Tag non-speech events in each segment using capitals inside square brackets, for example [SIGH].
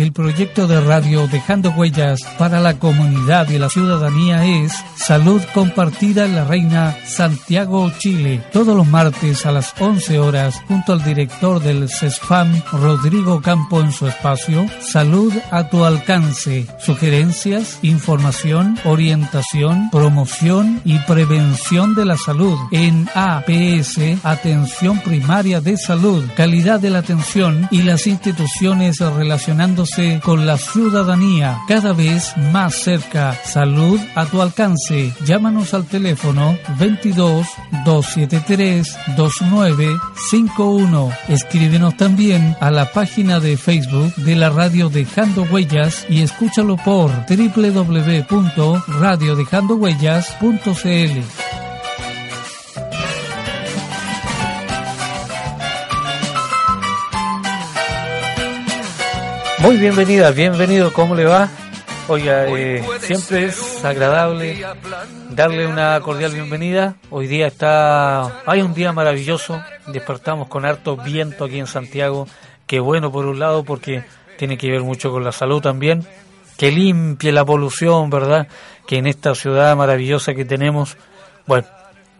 El proyecto de radio Dejando Huellas para la comunidad y la ciudadanía es Salud Compartida en la Reina Santiago, Chile, todos los martes a las 11 horas junto al director del CESFAM, Rodrigo Campo, en su espacio Salud a tu alcance. Sugerencias, información, orientación, promoción y prevención de la salud en APS, Atención Primaria de Salud, calidad de la atención y las instituciones relacionándose con la ciudadanía cada vez más cerca. Salud a tu alcance. Llámanos al teléfono 22 273 2951. Escríbenos también a la página de Facebook de la radio Dejando Huellas y escúchalo por www.radiodejandohuellas.cl. Muy bienvenida, bienvenido, ¿cómo le va? Oiga, eh, siempre es agradable darle una cordial bienvenida. Hoy día está, hay un día maravilloso, despertamos con harto viento aquí en Santiago, que bueno por un lado porque tiene que ver mucho con la salud también, que limpie la polución, ¿verdad? Que en esta ciudad maravillosa que tenemos, bueno,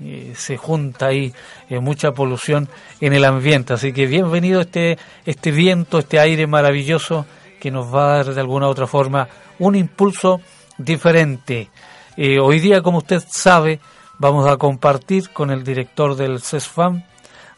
eh, se junta ahí eh, mucha polución en el ambiente. Así que bienvenido este, este viento, este aire maravilloso que nos va a dar de alguna u otra forma un impulso diferente. Eh, hoy día, como usted sabe, vamos a compartir con el director del CESFAM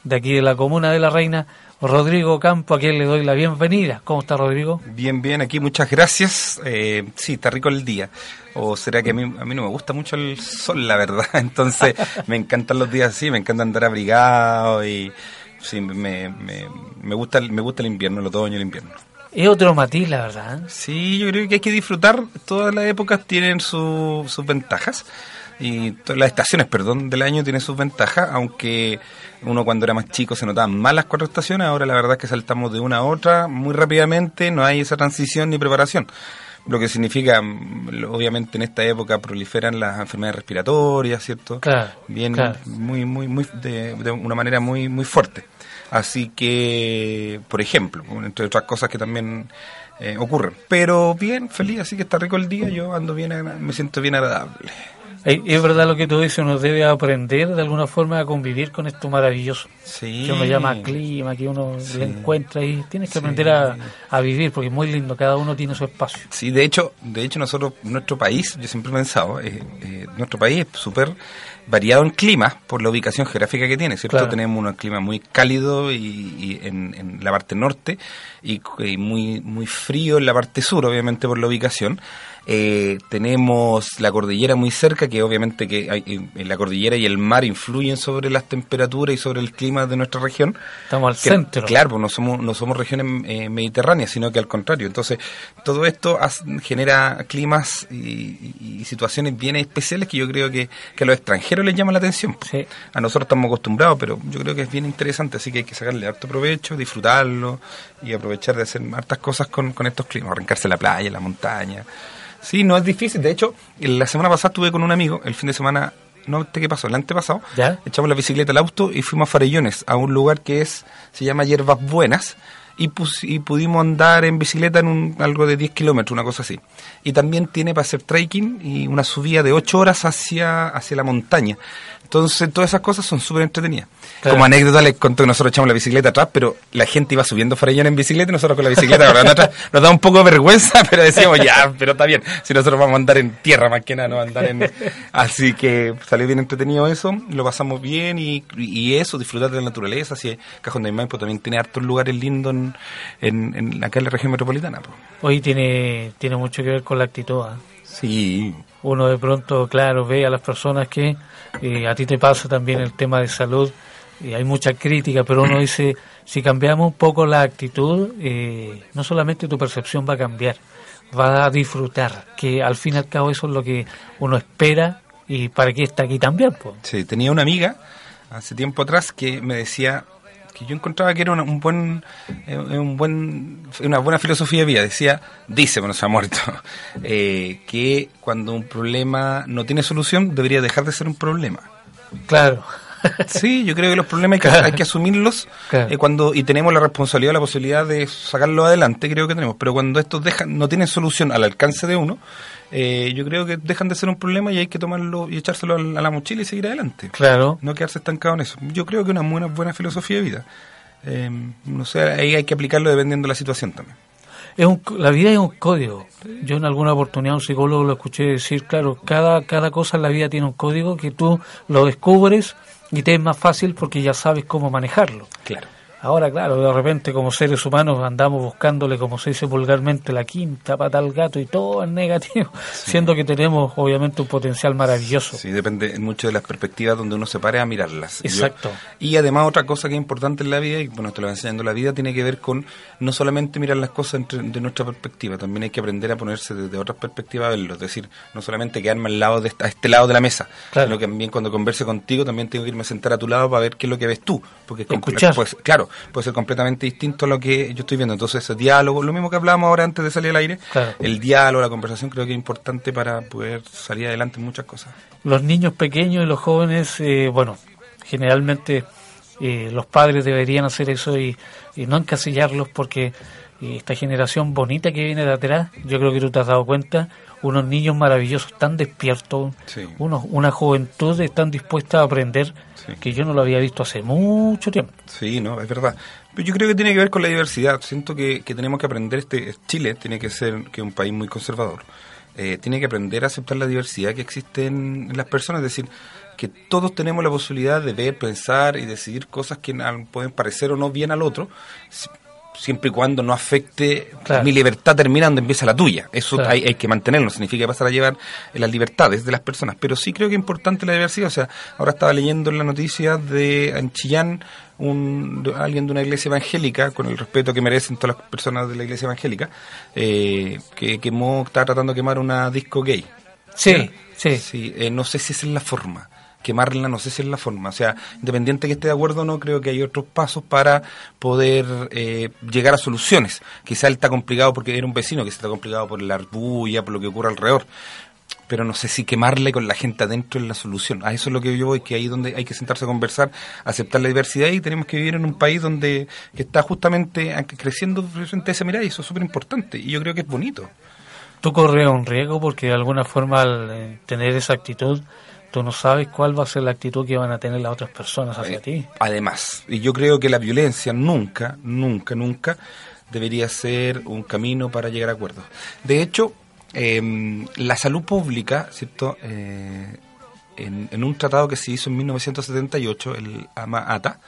de aquí de la Comuna de la Reina, Rodrigo Campo, a quien le doy la bienvenida. ¿Cómo está Rodrigo? Bien, bien, aquí muchas gracias. Eh, sí, está rico el día. O será que a mí, a no me gusta mucho el sol, la verdad. [LAUGHS] Entonces me encantan los días así, me encanta andar abrigado y sí, me, me, gusta, me gusta el invierno, el otoño el invierno. Es otro matiz, la verdad. ¿eh? Sí, yo creo que hay que disfrutar. Todas las épocas tienen sus ventajas y todas las estaciones, perdón, del año tienen sus ventajas, aunque uno cuando era más chico se notaban más las cuatro estaciones, ahora la verdad es que saltamos de una a otra muy rápidamente, no hay esa transición ni preparación. Lo que significa, mm, obviamente en esta época proliferan las enfermedades respiratorias, ¿cierto? Claro. Bien, claro. muy, muy, muy, de, de una manera muy, muy fuerte. Así que, por ejemplo, entre otras cosas que también eh, ocurren. Pero bien, feliz, así que está rico el día, yo ando bien, me siento bien agradable. Es verdad lo que tú dices, uno debe aprender de alguna forma a convivir con esto maravilloso. Sí. Que uno llama clima, que uno sí. le encuentra y tienes que aprender a, a, vivir porque es muy lindo, cada uno tiene su espacio. Sí, de hecho, de hecho nosotros, nuestro país, yo siempre he pensado, eh, eh, nuestro país es súper variado en clima por la ubicación geográfica que tiene, ¿cierto? Claro. Tenemos un clima muy cálido y, y en, en, la parte norte y, y, muy, muy frío en la parte sur, obviamente por la ubicación. Eh, tenemos la cordillera muy cerca, que obviamente que hay, la cordillera y el mar influyen sobre las temperaturas y sobre el clima de nuestra región. Estamos al que, centro. Claro, pues no somos, no somos regiones eh, mediterráneas, sino que al contrario. Entonces, todo esto has, genera climas y, y, situaciones bien especiales que yo creo que, que los extranjeros les llama la atención. Sí. A nosotros estamos acostumbrados, pero yo creo que es bien interesante, así que hay que sacarle harto provecho, disfrutarlo y aprovechar de hacer hartas cosas con, con estos climas, arrancarse la playa, la montaña. Sí, no es difícil. De hecho, la semana pasada estuve con un amigo, el fin de semana, no sé qué pasó, el antepasado, ¿Ya? echamos la bicicleta al auto y fuimos a Farellones, a un lugar que es se llama Hierbas Buenas, y, pudimos andar en bicicleta en un, algo de 10 kilómetros, una cosa así. Y también tiene para hacer trekking y una subida de 8 horas hacia, hacia la montaña. Entonces, todas esas cosas son súper entretenidas. Claro. Como anécdota les cuento que nosotros echamos la bicicleta atrás, pero la gente iba subiendo Farellón en bicicleta y nosotros con la bicicleta atrás. Nos da un poco de vergüenza, [LAUGHS] pero decíamos, ya, pero está bien. Si nosotros vamos a andar en tierra más que nada, no andar en... Así que salió bien entretenido eso, lo pasamos bien y, y eso, disfrutar de la naturaleza. Así Cajón de Maipo también tiene hartos lugares lindos en, en, en, acá en la región metropolitana. Pues. Hoy tiene, tiene mucho que ver con la actitud. ¿eh? Sí. Uno de pronto, claro, ve a las personas que eh, a ti te pasa también el tema de salud, y hay mucha crítica, pero uno dice, si cambiamos un poco la actitud, eh, no solamente tu percepción va a cambiar, va a disfrutar, que al fin y al cabo eso es lo que uno espera y para qué está aquí también. Pues. Sí, tenía una amiga hace tiempo atrás que me decía que yo encontraba que era una, un buen, eh, un buen, una buena filosofía de vida. Decía, dice, bueno, se ha muerto, [LAUGHS] eh, que cuando un problema no tiene solución debería dejar de ser un problema. Claro. [LAUGHS] Sí, yo creo que los problemas hay que, hay que asumirlos eh, cuando y tenemos la responsabilidad, la posibilidad de sacarlos adelante, creo que tenemos. Pero cuando estos dejan, no tienen solución al alcance de uno, eh, yo creo que dejan de ser un problema y hay que tomarlo y echárselo a la mochila y seguir adelante. Claro. No quedarse estancado en eso. Yo creo que una buena, buena filosofía de vida. Eh, no sé, ahí hay que aplicarlo dependiendo de la situación también. Es un, la vida es un código. Yo en alguna oportunidad un psicólogo lo escuché decir, claro, cada, cada cosa en la vida tiene un código que tú lo descubres y te es más fácil porque ya sabes cómo manejarlo. Claro. Ahora, claro, de repente como seres humanos andamos buscándole, como se dice vulgarmente, la quinta pata al gato y todo es negativo, siendo que tenemos obviamente un potencial maravilloso. Sí, depende mucho de las perspectivas donde uno se pare a mirarlas. Exacto. y además otra cosa que es importante en la vida, y bueno, te lo va enseñando la vida, tiene que ver con no solamente mirar las cosas de nuestra perspectiva, también hay que aprender a ponerse desde otras perspectivas a verlo, es decir, no solamente quedarme al lado de esta, a este lado de la mesa, Claro. sino que también cuando converse contigo también tengo que irme a sentar a tu lado para ver qué es lo que ves tú, porque Escuchar. pues, claro, puede ser completamente distinto a lo que yo estoy viendo. Entonces, ese diálogo, lo mismo que hablábamos ahora antes de salir al aire, Claro. el diálogo, la conversación, creo que es importante para poder salir adelante en muchas cosas. Los niños pequeños y los jóvenes, eh, bueno, generalmente eh, los padres deberían hacer eso y, y no encasillarlos porque eh, esta generación bonita que viene de atrás, yo creo que tú te has dado cuenta, unos niños maravillosos, tan despiertos, Sí. unos, una juventud tan dispuesta a aprender Sí. que yo no lo había visto hace mucho tiempo. Sí, no, es verdad. Pero yo creo que tiene que ver con la diversidad. Siento que, que tenemos que aprender, este Chile tiene que ser que un país muy conservador. Eh, tiene que aprender a aceptar la diversidad que existe en, en las personas, es decir, que todos tenemos la posibilidad de ver, pensar y decidir cosas que pueden parecer o no bien al otro, siempre y cuando no afecte Claro. mi libertad termina donde empieza la tuya. Eso Claro. hay, hay que mantenerlo, no significa pasar a llevar eh, las libertades de las personas. Pero sí creo que es importante la diversidad. O sea, ahora estaba leyendo en la noticia de en Chillán un, de- alguien de una iglesia evangélica, con el respeto que merecen todas las personas de la iglesia evangélica, eh, que quemó, estaba tratando de quemar una disco gay. Sí, sí. Sí, eh, no sé si esa es la forma. Quemarla no sé si es la forma. O sea, independiente que esté de acuerdo o no, creo que hay otros pasos para poder eh, llegar a soluciones. Quizá él está complicado porque era un vecino, que está complicado por la arbulla, por lo que ocurre alrededor. Pero no sé si quemarle con la gente adentro es la solución. A eso es lo que yo voy, que ahí donde hay que sentarse a conversar, aceptar la diversidad y tenemos que vivir en un país donde que está justamente creciendo frente a esa mirada y eso es súper importante. Y yo creo que es bonito. Tú corres un riesgo porque de alguna forma al eh, tener esa actitud, tú no sabes cuál va a ser la actitud que van a tener las otras personas hacia Eh, ti. Además, y yo creo que la violencia nunca, nunca, nunca debería ser un camino para llegar a acuerdos. De hecho, eh, la salud pública, ¿cierto? Eh, en, en un tratado que se hizo en 1978, el AMA-ATA,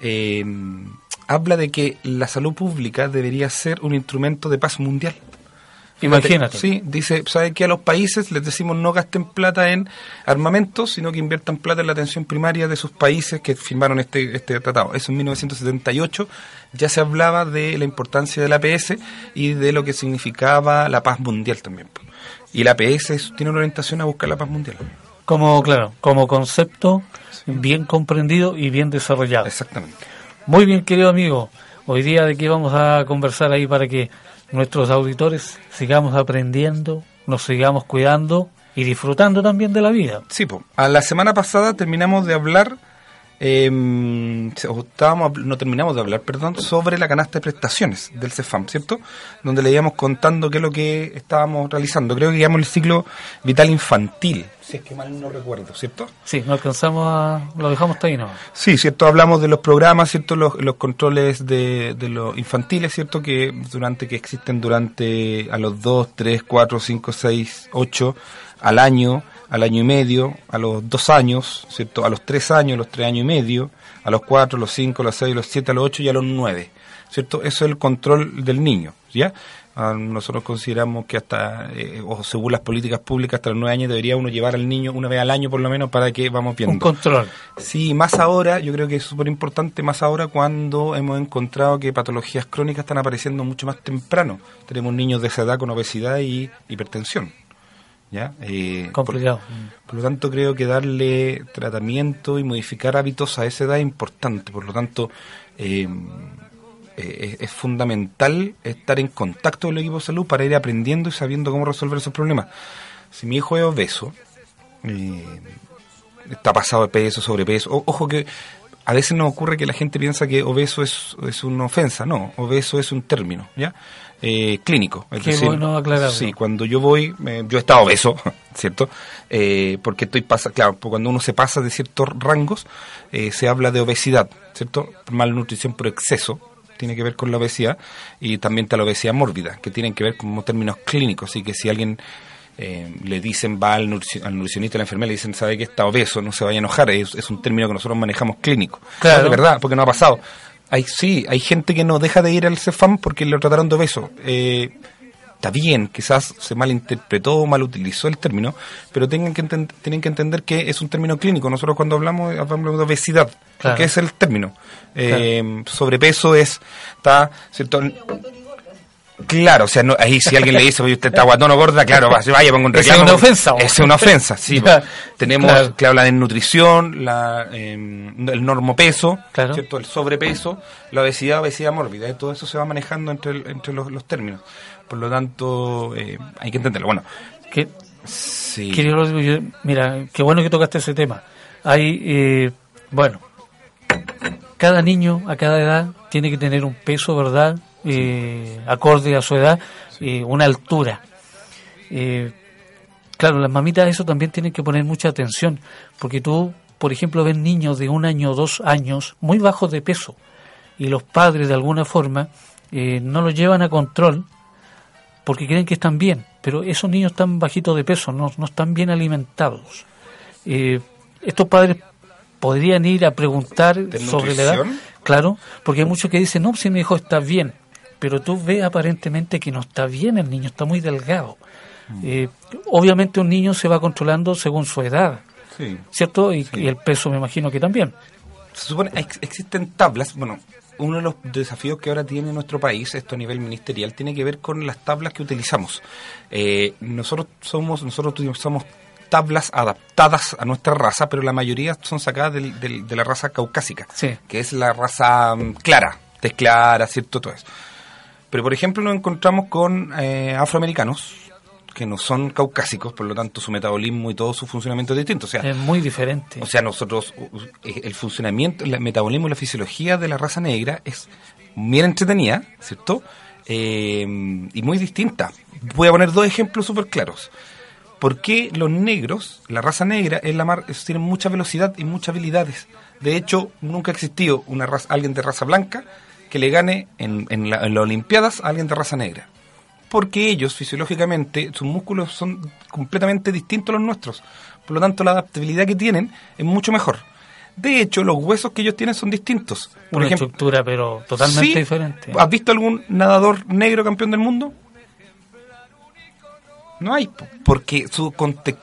eh, habla de que la salud pública debería ser un instrumento de paz mundial. Imagínate. Sí, dice, ¿sabe que a los países les decimos no gasten plata en armamentos, sino que inviertan plata en la atención primaria de sus países que firmaron este, este tratado? Eso en 1978 ya se hablaba de la importancia del APS y de lo que significaba la paz mundial también. Y el APS tiene una orientación a buscar la paz mundial. Como, claro, como concepto bien comprendido y bien desarrollado. Exactamente. Muy bien, querido amigo. Hoy día de qué vamos a conversar ahí para que nuestros auditores sigamos aprendiendo, nos sigamos cuidando y disfrutando también de la vida. Sí, po. a la semana pasada terminamos de hablar, eh, no terminamos de hablar, perdón, sobre la canasta de prestaciones del CEFAM, ¿cierto? Donde le íbamos contando qué es lo que estábamos realizando. Creo que llamamos el ciclo vital infantil, si es que mal no recuerdo, ¿cierto? Sí, no alcanzamos a... lo dejamos ahí, ¿no? Sí, cierto, hablamos de los programas, cierto, los, los controles de, de los infantiles, cierto, que durante que existen durante a los 2, 3, 4, 5, 6, 8 al año, al año y medio, a los 2 años, cierto, a los 3 años, a los 3 años y medio, a los 4, a los 5, a los 6, a los 7, a los 8 y a los 9, cierto, eso es el control del niño, ¿ya? Ah, nosotros consideramos que hasta, eh, o según las políticas públicas, hasta los nueve años debería uno llevar al niño una vez al año por lo menos para que vamos viendo. Un control. Sí, más ahora, yo creo que es súper importante, más ahora cuando hemos encontrado que patologías crónicas están apareciendo mucho más temprano. Tenemos niños de esa edad con obesidad y hipertensión. ¿Ya? Eh, Complicado. Por, lo tanto, creo que darle tratamiento y modificar hábitos a esa edad es importante. Por lo tanto, eh, eh, es, fundamental estar en contacto con el equipo de salud para ir aprendiendo y sabiendo cómo resolver esos problemas. Si mi hijo es obeso, eh, está pasado de peso, sobrepeso, ojo que a veces nos ocurre que la gente piensa que obeso es, es una ofensa, no, obeso es un término, ¿ya? Eh, clínico. Es Qué bueno aclararlo. Sí, cuando yo voy, yo he estado obeso, [LAUGHS] ¿cierto? porque estoy pasa, claro, cuando uno se pasa de ciertos rangos, se habla de obesidad, ¿cierto? Malnutrición por exceso, tiene que ver con la obesidad y también está la obesidad mórbida, que tienen que ver como términos clínicos. Así que si alguien eh, le dicen, va al, nutricionista, a la enfermera, le dicen, sabe que está obeso, no se vaya a enojar, es, un término que nosotros manejamos clínico. Claro. de verdad, porque no ha pasado. Hay, sí, hay gente que no deja de ir al CEFAM porque lo trataron de obeso. Eh, está bien, quizás se malinterpretó o mal utilizó el término, pero tienen que, tienen que entender que es un término clínico. Nosotros cuando hablamos, hablamos de obesidad, que es el término. Eh, sobrepeso es, está, ¿cierto? Claro, o sea, ahí si alguien le dice, oye, usted está guatón o gorda, claro, vaya, pongo un reclamo. Es una ofensa. Es una ofensa, sí. [LAUGHS] Tenemos que hablar de nutrición, la, em, el normopeso, ¿cierto? el sobrepeso, la obesidad, obesidad mórbida. todo eso se va manejando entre, entre los, términos. Por lo tanto, eh, hay que entenderlo. Bueno, que, sí. mira, qué bueno que tocaste ese tema. Hay, eh, bueno, cada niño a cada edad tiene que tener un peso, ¿verdad? Eh, acorde a su edad, eh, una altura. Eh, claro, las mamitas eso también tienen que poner mucha atención, porque tú, por ejemplo, ves niños de un año o dos años muy bajos de peso, y los padres de alguna forma eh, no los llevan a control porque creen que están bien, pero esos niños están bajitos de peso, no, no están bien alimentados. estos padres podrían ir a preguntar sobre la edad. Claro, porque hay muchos que dicen, no, si mi hijo está bien, pero tú ves aparentemente que no está bien el niño, está muy delgado. Mm. Eh, obviamente un niño se va controlando según su edad, ¿cierto? Y, el peso me imagino que también. Se supone, existen tablas, bueno, uno de los desafíos que ahora tiene nuestro país, esto a nivel ministerial, tiene que ver con las tablas que utilizamos. Eh, nosotros somos, nosotros utilizamos tablas adaptadas a nuestra raza, pero la mayoría son sacadas de la raza caucásica, que es la raza mm, clara, tez clara, ¿cierto? Todo eso. Pero, por ejemplo, nos encontramos con eh, afroamericanos que no son caucásicos, por lo tanto su metabolismo y todo su funcionamiento es distinto. O sea, es muy diferente. O sea, nosotros, el funcionamiento, el metabolismo y la fisiología de la raza negra es bien entretenida, ¿cierto? Eh, y muy distinta. Voy a poner dos ejemplos súper claros. ¿Por qué los negros, la raza negra, es la mar, tienen mucha velocidad y muchas habilidades? De hecho, nunca ha existido una raza, alguien de raza blanca que le gane en, en, las Olimpiadas a alguien de raza negra. Porque ellos, fisiológicamente, sus músculos son completamente distintos a los nuestros. Por lo tanto, la adaptabilidad que tienen es mucho mejor. De hecho, los huesos que ellos tienen son distintos. Por Una estructura, pero totalmente diferente. ¿Has visto algún nadador negro campeón del mundo? No hay, porque su,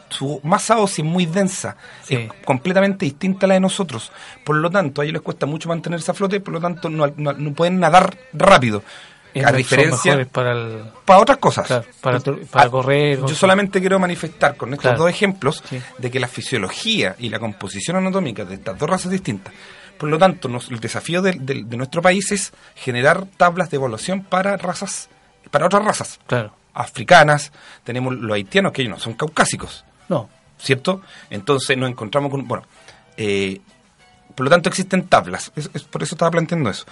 su masa ósea es muy densa, es completamente distinta a la de nosotros. Por lo tanto, a ellos les cuesta mucho mantenerse a flote, por lo tanto, no, no, pueden nadar rápido. a diferencia para, para otras cosas. para, para correr. Yo solamente quiero manifestar con estos dos ejemplos de que la fisiología y la composición anatómica de estas dos razas distintas. Por lo tanto, el desafío de, de nuestro país es generar tablas de evaluación para razas, para otras razas. Claro africanas, tenemos los haitianos que ellos no son caucásicos. No. ¿Cierto? Entonces nos encontramos con. Bueno, eh, por lo tanto existen tablas. Es, por eso estaba planteando eso.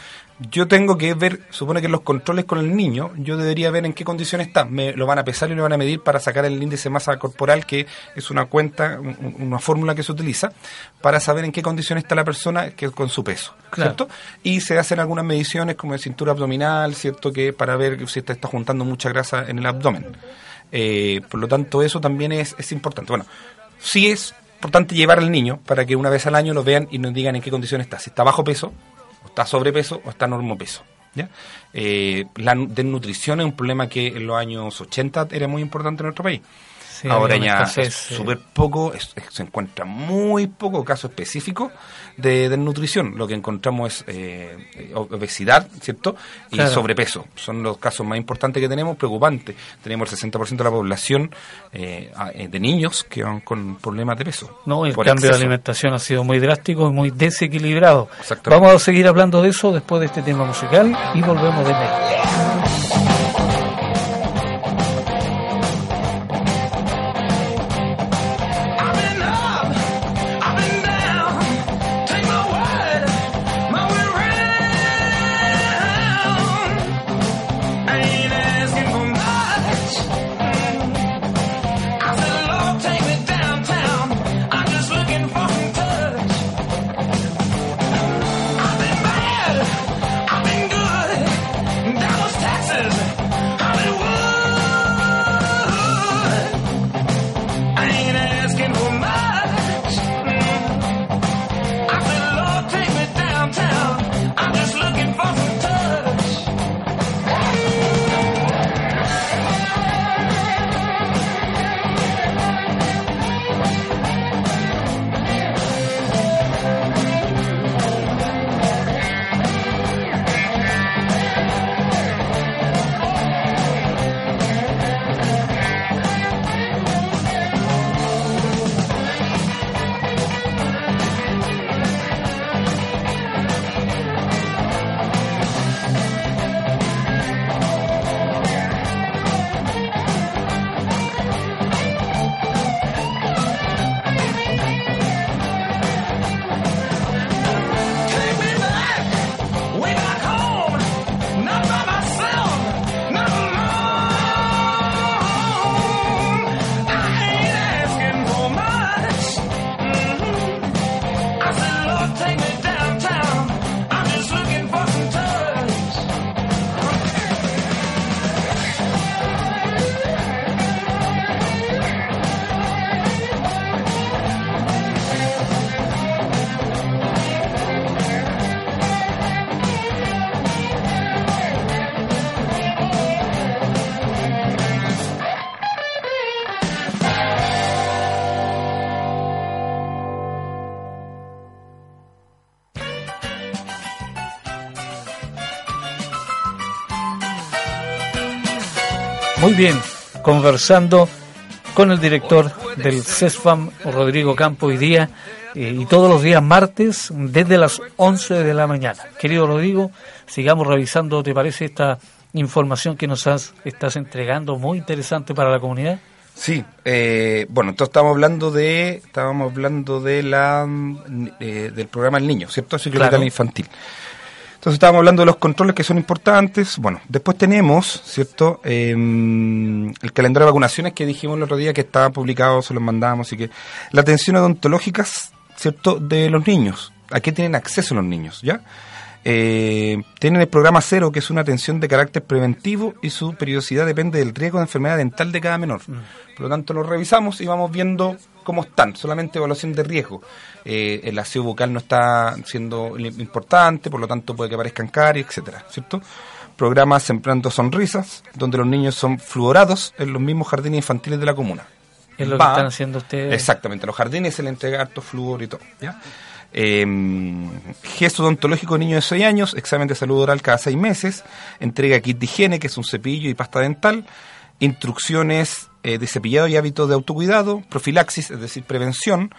Yo tengo que ver, supone que los controles con el niño, yo debería ver en qué condiciones está. Me lo van a pesar y lo van a medir para sacar el índice de masa corporal, que es una cuenta, una fórmula que se utiliza para saber en qué condiciones está la persona que con su peso, ¿cierto? Y se hacen algunas mediciones como de cintura abdominal, ¿cierto? Que para ver si está, está juntando mucha grasa en el abdomen. Eh, por lo tanto, eso también es, es importante. Bueno, sí es importante llevar al niño para que una vez al año lo vean y nos digan en qué condición está. Si está bajo peso, o está sobrepeso, o está normopeso. ¿ya? Eh, la desnutrición es un problema que en los años 80 era muy importante en nuestro país. Ahora ya súper poco, se encuentra muy poco caso específico de desnutrición. Lo que encontramos es eh, obesidad, ¿cierto? Y sobrepeso. Son los casos más importantes que tenemos, preocupantes. Tenemos el 60% de la población eh, eh, de niños que van con problemas de peso. No, el cambio de alimentación ha sido muy drástico y muy desequilibrado. Vamos a seguir hablando de eso después de este tema musical y volvemos de nuevo. Muy bien, conversando con el director del CESFAM, Rodrigo Campo, hoy día eh, y todos los días martes desde las 11 de la mañana. Querido Rodrigo, sigamos revisando, ¿te parece esta información que nos has, estás entregando muy interesante para la comunidad? Sí, eh, bueno, entonces estamos hablando de, estábamos hablando de la, eh, del programa El Niño, ¿cierto? Ciclo claro. infantil. Entonces estábamos hablando de los controles que son importantes. Bueno, después tenemos, ¿cierto? Em, el calendario de vacunaciones que dijimos el otro día que estaba publicado, se los mandamos y que la atención odontológica, ¿cierto? De los niños. ¿A qué tienen acceso los niños? ¿Ya? Eh, tienen el programa cero, que es una atención de carácter preventivo y su periodicidad depende del riesgo de enfermedad dental de cada menor. Mm. Por lo tanto, lo revisamos y vamos viendo cómo están, solamente evaluación de riesgo. Eh, el aseo bucal no está siendo importante, por lo tanto puede que aparezcan caries, etcétera, ¿cierto? Programa Sembrando Sonrisas, donde los niños son fluorados en los mismos jardines infantiles de la comuna. Es lo que están haciendo ustedes. Exactamente, a los jardines se le entrega harto flúor y todo, ¿ya? Eh, gesto odontológico de niños de 6 años, examen de salud oral cada 6 meses, entrega kit de higiene, que es un cepillo y pasta dental, instrucciones eh, de cepillado y hábitos de autocuidado, profilaxis, es decir, prevención,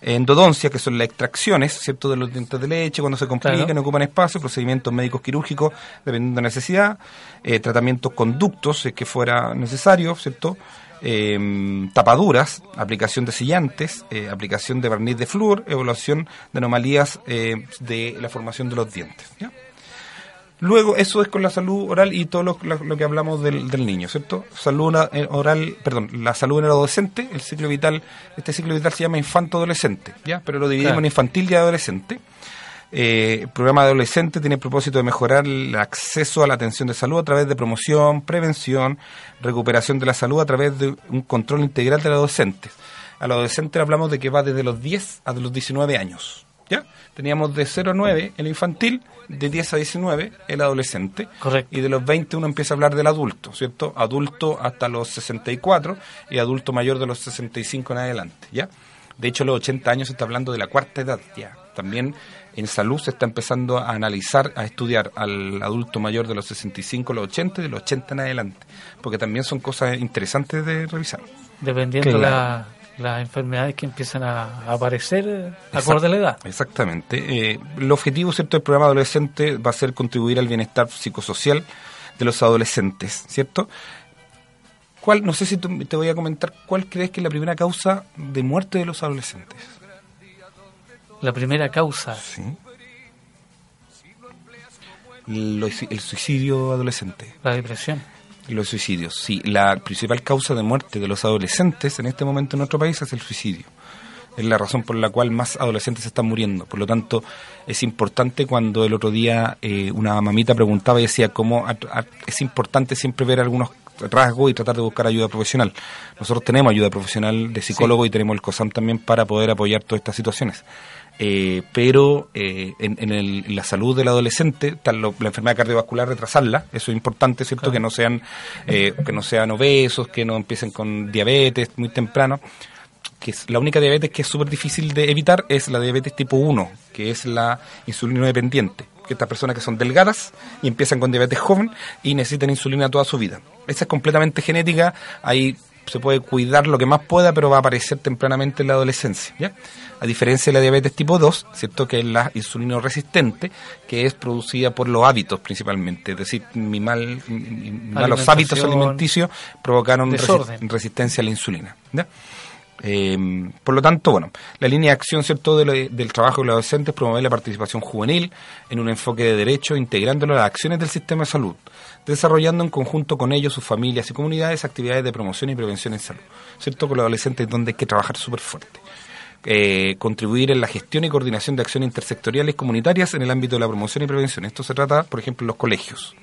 endodoncia, que son las extracciones, ¿cierto?, de los dientes de leche cuando se complican, ocupan espacio, procedimientos médicos quirúrgicos dependiendo de necesidad, eh, tratamientos conductos, si es que fuera necesario, ¿cierto?, em, tapaduras, aplicación de sillantes, eh, aplicación de barniz de flúor, evaluación de anomalías de la formación de los dientes. ¿ya? Luego, eso es con la salud oral y todo lo, que hablamos del, niño, ¿cierto? Salud eh, oral, perdón, la salud en el adolescente, el ciclo vital, este ciclo vital se llama infanto-adolescente, ¿ya? Pero lo dividimos en infantil y adolescente. Eh, el programa de adolescente tiene el propósito de mejorar el acceso a la atención de salud a través de promoción, prevención, recuperación de la salud a través de un control integral del adolescente. Al adolescente hablamos de que va desde los 10 a los 19 años. ¿ya? Teníamos de 0 a 9 el infantil, de 10 a 19 el adolescente. Correcto. Y de los 20 uno empieza a hablar del adulto, ¿cierto? Adulto hasta los 64 y adulto mayor de los 65 en adelante, ¿ya? De hecho, los 80 años se está hablando de la cuarta edad, ya. También en salud se está empezando a analizar, a estudiar al adulto mayor de los 65, los 80 y de los 80 en adelante, porque también son cosas interesantes de revisar. Dependiendo de la, las enfermedades que empiezan a, aparecer eh, acorde a la edad. Exactamente. Eh, el objetivo cierto del programa adolescente va a ser contribuir al bienestar psicosocial de los adolescentes, ¿cierto? ¿Cuál, no sé si te voy a comentar, ¿cuál crees que es la primera causa de muerte de los adolescentes? La primera causa. Sí. el suicidio adolescente. La depresión. Los suicidios, sí. La principal causa de muerte de los adolescentes en este momento en nuestro país es el suicidio. Es la razón por la cual más adolescentes están muriendo. Por lo tanto, es importante cuando el otro día eh, una mamita preguntaba y decía cómo es importante siempre ver algunos rasgos y tratar de buscar ayuda profesional. Nosotros tenemos ayuda profesional de psicólogo y tenemos el COSAM también para poder apoyar todas estas situaciones. Eh, pero eh, en, la salud del adolescente, tal la enfermedad cardiovascular retrasarla, eso es importante, ¿cierto? Que no sean eh, que no sean obesos, que no empiecen con diabetes muy temprano. Que es, la única diabetes que es súper difícil de evitar es la diabetes tipo 1, que es la insulino dependiente. Que estas personas que son delgadas y empiezan con diabetes joven y necesitan insulina toda su vida. Esa es completamente genética, hay se puede cuidar lo que más pueda, pero va a aparecer tempranamente en la adolescencia. ¿ya? A diferencia de la diabetes tipo 2, ¿cierto? que es la insulino resistente, que es producida por los hábitos principalmente. Es decir, mi mal, malos hábitos alimenticios provocaron resistencia a la insulina. ¿ya? Eh, por lo tanto, bueno, la línea de acción cierto del trabajo de los adolescentes promover la participación juvenil en un enfoque de derecho, integrándolo a las acciones del sistema de salud, desarrollando en conjunto con ellos, sus familias y comunidades actividades de promoción y prevención en salud. ¿Cierto? Con los adolescentes donde hay que trabajar súper fuerte. Eh, contribuir en la gestión y coordinación de acciones intersectoriales comunitarias en el ámbito de la promoción y prevención. Esto se trata, por ejemplo, en los colegios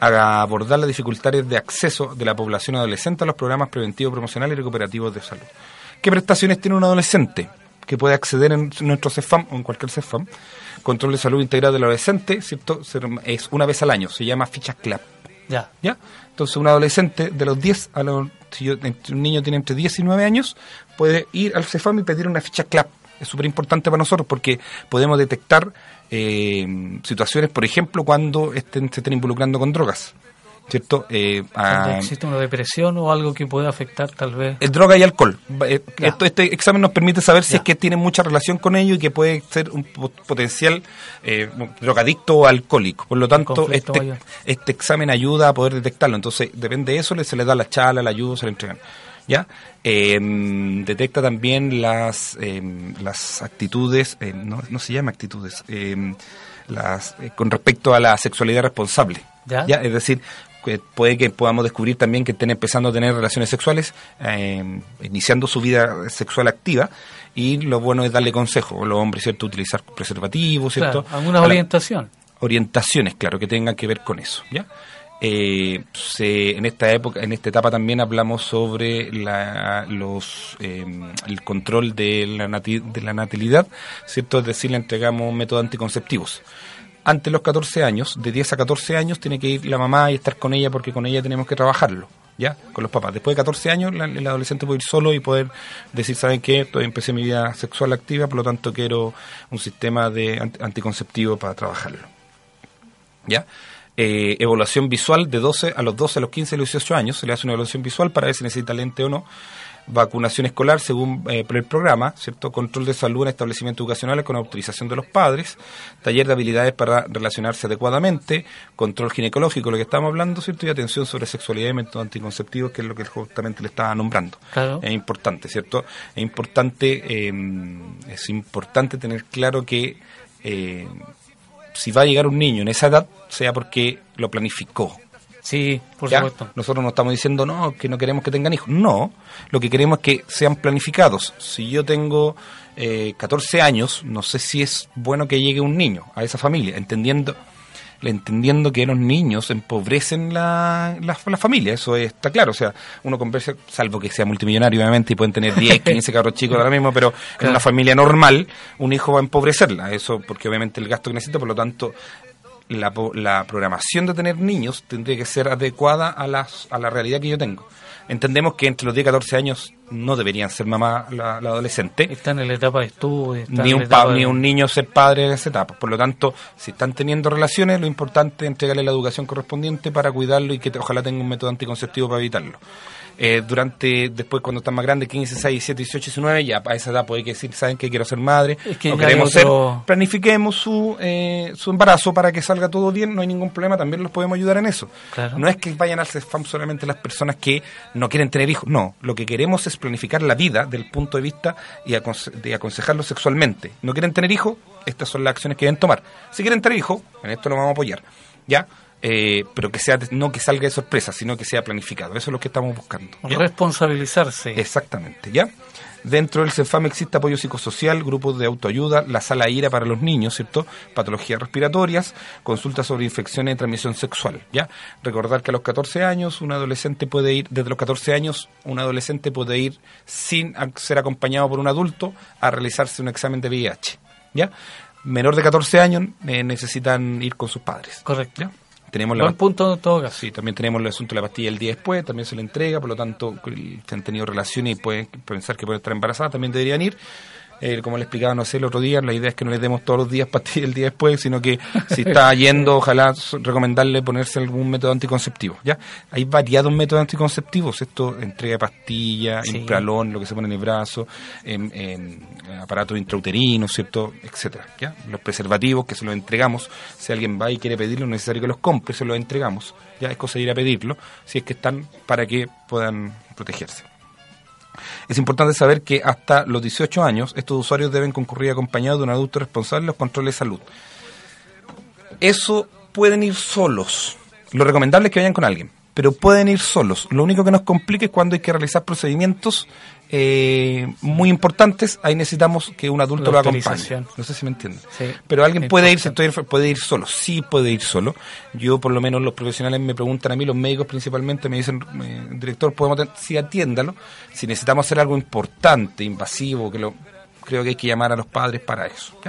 a abordar las dificultades de acceso de la población adolescente a los programas preventivos, promocionales y recuperativos de salud. ¿Qué prestaciones tiene un adolescente que puede acceder en nuestro CEFAM o en cualquier CEFAM? Control de salud integral del adolescente, ¿cierto? Es una vez al año, se llama ficha CLAP. Ya. ¿Ya? Entonces, un adolescente de los 10 a los. Si un niño tiene entre 10 y 9 años, puede ir al CEFAM y pedir una ficha CLAP. Es súper importante para nosotros porque podemos detectar eh, situaciones, por ejemplo, cuando estén, se estén involucrando con drogas. ¿Cierto? Eh, existe una depresión o algo que pueda afectar tal vez. El droga y alcohol. Eh, este examen nos permite saber si es que tiene mucha relación con ello y que puede ser un potencial eh, drogadicto o alcohólico. Por lo tanto, este, este examen ayuda a poder detectarlo. Entonces, depende de eso, se le da la charla, la ayuda, se le entregan. ¿Ya? Em, detecta también las, em, las actitudes, em, no, no, se llama actitudes, las, eh, con respecto a la sexualidad responsable. ¿Ya? Es decir, puede que podamos descubrir también que estén empezando a tener relaciones sexuales, iniciando su vida sexual activa, y lo bueno es darle consejo a los hombres, ¿cierto? Utilizar preservativos, ¿cierto? alguna orientación. Orientaciones, claro, que tengan que ver con eso, ¿ya? Eh, en esta época, en esta etapa también hablamos sobre la, los, em, el control de la, de la natalidad, ¿cierto? Es decir, le entregamos métodos anticonceptivos. Ante los 14 años, de 10 a 14 años, tiene que ir la mamá y estar con ella porque con ella tenemos que trabajarlo. ¿ya? Con los papás. Después de 14 años, el adolescente puede ir solo y poder decir, ¿saben qué? Todavía empecé mi vida sexual activa, por lo tanto quiero un sistema de anticonceptivo para trabajarlo. ¿Ya? Eh, evaluación visual de 12 a los 12, a los 15, a los 18 años. Se le hace una evaluación visual para ver si necesita lente o no. Vacunación escolar según eh, el programa, ¿cierto? Control de salud en establecimientos educacionales con autorización de los padres. Taller de habilidades para relacionarse adecuadamente. Control ginecológico, lo que estamos hablando, ¿cierto? Y atención sobre sexualidad y métodos anticonceptivos, que es lo que justamente le estaba nombrando. Es importante, ¿cierto? Es importante, eh, es importante tener claro que si va a llegar un niño en esa edad, sea porque lo planificó. Sí, por supuesto. Nosotros no estamos diciendo, no, que no queremos que tengan hijos. No, lo que queremos es que sean planificados. Si yo tengo eh, 14 años, no sé si es bueno que llegue un niño a esa familia, entendiendo entendiendo que los niños empobrecen la, la, familia, eso está claro, o sea, uno conversa, salvo que sea multimillonario obviamente y pueden tener 10, 15 carros chicos ahora mismo, pero en una familia normal un hijo va a empobrecerla, eso porque obviamente el gasto que necesita, por lo tanto la, la programación de tener niños tendría que ser adecuada a, las, a la realidad que yo tengo. Entendemos que entre los 10 y 14 años no deberían ser mamá la, adolescente. Están en la etapa de estudio. Ni un, ni un niño ser padre en esa etapa. Por lo tanto, si están teniendo relaciones, lo importante es entregarle la educación correspondiente para cuidarlo y que ojalá tenga un método anticonceptivo para evitarlo. Eh, durante, después cuando están más grandes, 15, 16, 17, 18, 19, ya a esa edad puede que decir, saben que quiero ser madre, que queremos ser, planifiquemos su, eh, su embarazo para que salga todo bien, no hay ningún problema, también los podemos ayudar en eso. No es que vayan al CEFAM solamente las personas que no quieren tener hijos, no, lo que queremos es planificar la vida del punto de vista y de aconsejarlos sexualmente. ¿No quieren tener hijos? Estas son las acciones que deben tomar. Si quieren tener hijos, en esto lo vamos a apoyar. ¿Ya? Eh, pero que sea no que salga de sorpresa, sino que sea planificado. Eso es lo que estamos buscando. Responsabilizarse. Exactamente, ¿ya? Dentro del CEFAM existe apoyo psicosocial, grupos de autoayuda, la sala IRA para los niños, ¿cierto? Patologías respiratorias, consultas sobre infecciones de transmisión sexual, ¿ya? Recordar que a los 14 años un adolescente puede ir, desde los 14 años, un adolescente puede ir sin ser acompañado por un adulto a realizarse un examen de VIH, ¿ya? Menor de 14 años eh, necesitan ir con sus padres. Correcto. ¿ya? Tenemos la, punto en todo caso. Sí, también tenemos el asunto de la pastilla el día después, también se le entrega, por lo tanto, si han tenido relaciones y pueden pensar que pueden estar embarazadas, también deberían ir. Eh, como le explicaba, no sé, el otro día, la idea es que no le demos todos los días [LAUGHS] pastillas el día después, sino que si está [LAUGHS] yendo, ojalá recomendarle ponerse algún método anticonceptivo. ¿ya? Hay variados métodos anticonceptivos, esto, entrega de pastillas, impralón, lo que se pone en el brazo, en, en aparatos intrauterinos, ¿cierto? etcétera ¿ya? Los preservativos que se los entregamos, si alguien va y quiere pedirlo, no es necesario que los compre, se los entregamos. Ya es cosa de ir a pedirlo, si es que están para que puedan protegerse. Es importante saber que hasta los 18 años estos usuarios deben concurrir acompañados de un adulto responsable en los controles de salud. Eso pueden ir solos. Lo recomendable es que vayan con alguien, pero pueden ir solos. Lo único que nos complica es cuando hay que realizar procedimientos eh, muy importantes, ahí necesitamos que un adulto lo acompañe. No sé si me entienden. Pero alguien puede ir, puede ir solo, sí puede ir solo. Yo, por lo menos, los profesionales me preguntan a mí, los médicos principalmente, me dicen, eh, director, podemos sí atiéndalo. Si necesitamos hacer algo importante, invasivo, que lo creo que hay que llamar a los padres para eso.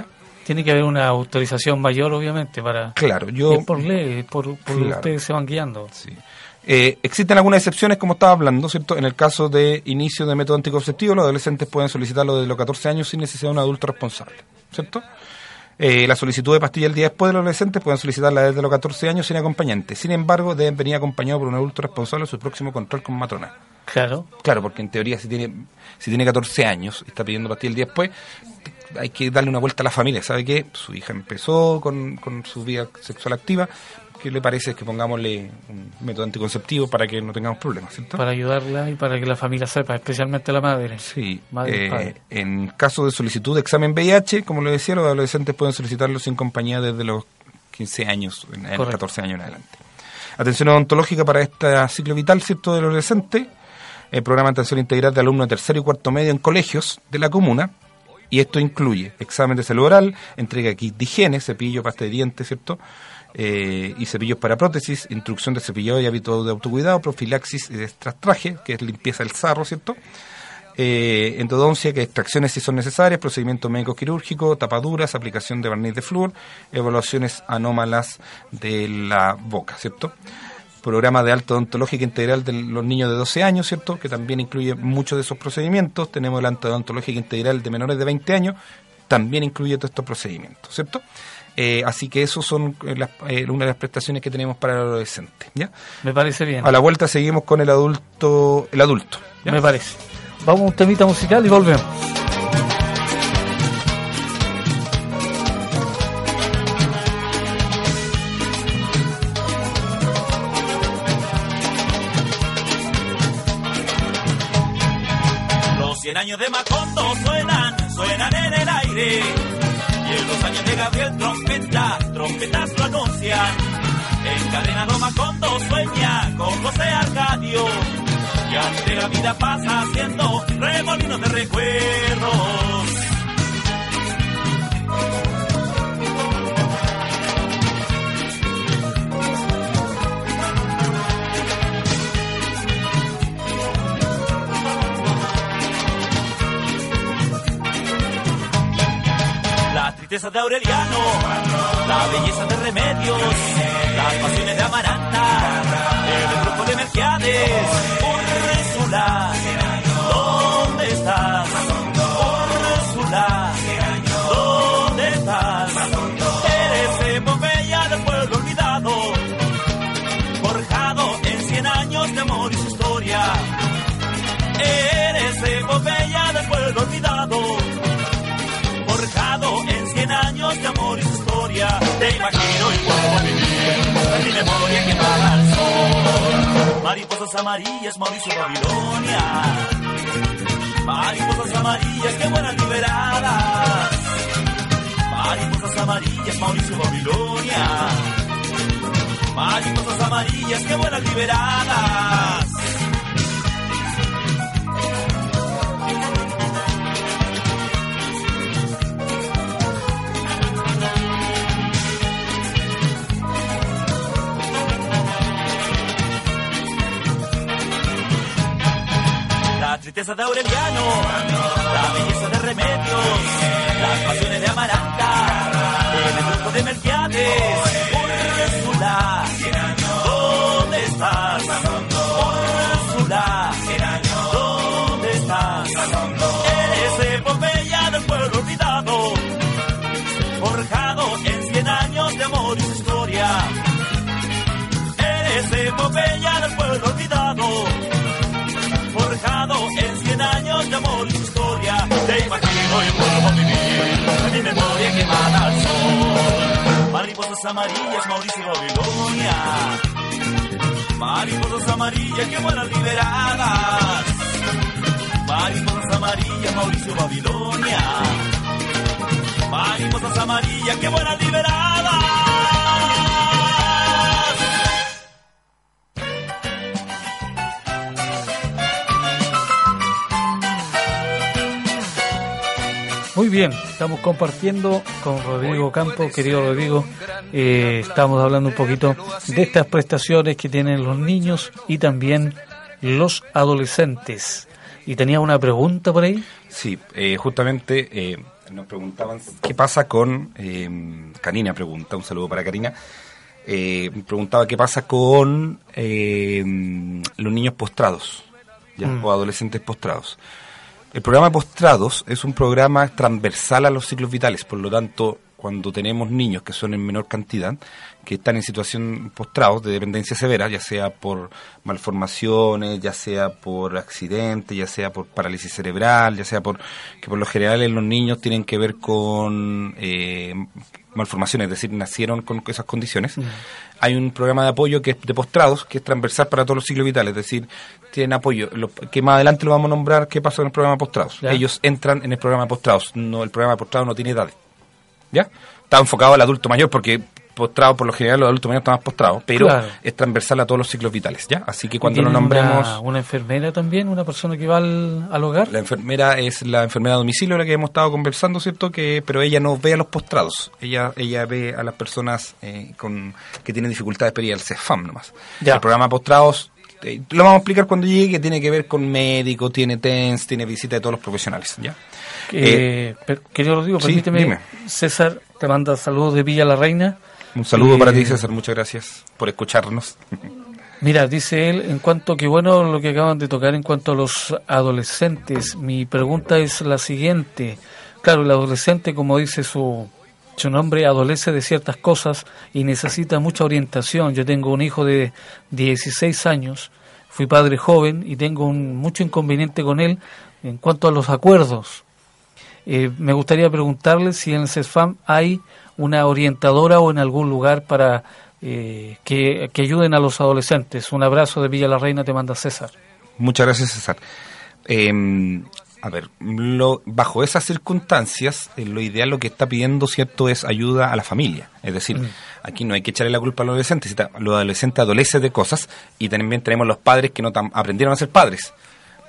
Tiene que haber una autorización mayor, obviamente, para... Claro, yo... por ley, por, por ustedes se van guiando. Sí. Eh, existen algunas excepciones, como estaba hablando, ¿cierto? En el caso de inicio de método anticonceptivo, los adolescentes pueden solicitarlo desde los 14 años sin necesidad de un adulto responsable, ¿cierto? Eh, la solicitud de pastilla el día después de los adolescentes pueden solicitarla desde los 14 años sin acompañante. Sin embargo, deben venir acompañados por un adulto responsable en su próximo control con matrona. Claro. Claro, porque en teoría si tiene, si tiene 14 años y está pidiendo pastilla el día después, hay que darle una vuelta a la familia. ¿Sabe qué? Su hija empezó con, con su vida sexual activa, ¿qué le parece que pongámosle un método anticonceptivo para que no tengamos problemas, ¿cierto? Para ayudarla y para que la familia sepa, especialmente la madre. Sí. Eh, en caso de solicitud de examen VIH, como lo decía, los adolescentes pueden solicitarlo sin compañía desde los 15 años, en, 14 años en adelante. Atención odontológica para este ciclo vital, ¿cierto?, del adolescente. El programa de atención integral de alumnos de tercero y cuarto medio en colegios de la comuna. Y esto incluye examen de salud oral, entrega kit de higiene, cepillo, pasta de dientes, ¿cierto?, eh, y cepillos para prótesis, instrucción de cepillado y hábito de autocuidado, profilaxis de traje, que es limpieza del sarro, ¿cierto? Eh, endodoncia, que extracciones si son necesarias, procedimiento médico quirúrgico, tapaduras, aplicación de barniz de flúor, evaluaciones anómalas de la boca, ¿cierto? Programa de alta odontológica integral de los niños de 12 años, ¿cierto? Que también incluye muchos de esos procedimientos. Tenemos el alta odontológica integral de menores de 20 años, también incluye todos estos procedimientos, ¿cierto? Eh, así que eso son eh, las, eh, una de las prestaciones que tenemos para el adolescente. ¿ya? Me parece bien. A la vuelta seguimos con el adulto. El adulto Me parece. Vamos a un temita musical y volvemos. iglesia. Encadenado Macondo sueña con José Arcadio. Y ante la vida pasa haciendo remolinos de recuerdos. La tristeza de Aureliano la belleza de Remedios, las pasiones de Amaranta, el grupo de Melquiades, Úrsula, y puedo vivir en mi memoria quemada al sol. Mariposas amarillas, Mauricio Babilonia. Mariposas amarillas que buenas liberadas. Mariposas amarillas, Mauricio Babilonia. Mariposas amarillas que buenas liberadas. La tristeza de Aureliano, la belleza de Remedios, las pasiones y puedo vivir en mi memoria quemada al sol. Mariposas amarillas, Mauricio Babilonia. Mariposas amarillas que vuelan liberadas. Mariposas amarillas, Mauricio Babilonia. Mariposas amarillas que vuelan liberadas. Bien, estamos compartiendo con Rodrigo Campo, querido Rodrigo, eh, estamos hablando un poquito de estas prestaciones que tienen los niños y también los adolescentes. Y tenía una pregunta por ahí. Sí, eh, justamente eh, nos preguntaban qué pasa con. Eh, Karina pregunta, un saludo para Karina. Eh, preguntaba qué pasa con eh, los niños postrados ¿ya? Mm. o adolescentes postrados. El programa Postrados es un programa transversal a los ciclos vitales, por lo tanto, cuando tenemos niños que son en menor cantidad, que están en situación postrados de dependencia severa, ya sea por malformaciones, ya sea por accidentes, ya sea por parálisis cerebral, ya sea por que por lo general en los niños tienen que ver con eh, malformaciones, es decir, nacieron con esas condiciones. Hay un programa de apoyo que es de postrados, que es transversal para todos los ciclos vitales, es decir, tienen apoyo, lo- que más adelante lo vamos a nombrar, qué pasa con el programa de postrados. Ya. Ellos entran en el programa de postrados, no, el programa de postrados no tiene edades. ¿Ya? Está enfocado al adulto mayor porque postrado por lo general los adultos mayores están más postrados, pero Claro. es transversal a todos los ciclos vitales, ¿ya? Así que cuando ¿Y lo nombremos Una, una enfermera también, una persona que va al, al hogar. la enfermera es la enfermera a domicilio, la que hemos estado conversando, ¿cierto? Que, pero ella no ve a los postrados, ella ella ve a las personas eh, con que tienen dificultades para ir al CEFAM nomás. Ya. El programa postrados, eh, lo vamos a explicar cuando llegue, que tiene que ver con médico, tiene TENS, tiene visita de todos los profesionales, ¿ya? Eh, per- querido Rodrigo, sí, permíteme, dime. César te manda saludos de Villa la Reina. Un saludo Eh, para ti, César, muchas gracias por escucharnos. [LAUGHS] Mira, dice él, en cuanto que bueno lo que acaban de tocar en cuanto a los adolescentes, mi pregunta es la siguiente. Claro, el adolescente, como dice su, su nombre, adolece de ciertas cosas y necesita mucha orientación. Yo tengo un hijo de 16 años, fui padre joven y tengo un, mucho inconveniente con él en cuanto a los acuerdos. Eh, me gustaría preguntarle si en el CESFAM hay una orientadora o en algún lugar para eh, que, que ayuden a los adolescentes. Un abrazo de Villa la Reina, te manda César. Muchas gracias, César. Eh, a ver, lo- bajo esas circunstancias, eh, lo ideal lo que está pidiendo, ¿cierto?, es ayuda a la familia. Es decir, aquí no hay que echarle la culpa a los adolescentes. Los adolescentes adolecen de cosas y también tenemos los padres que no tam- aprendieron a ser padres.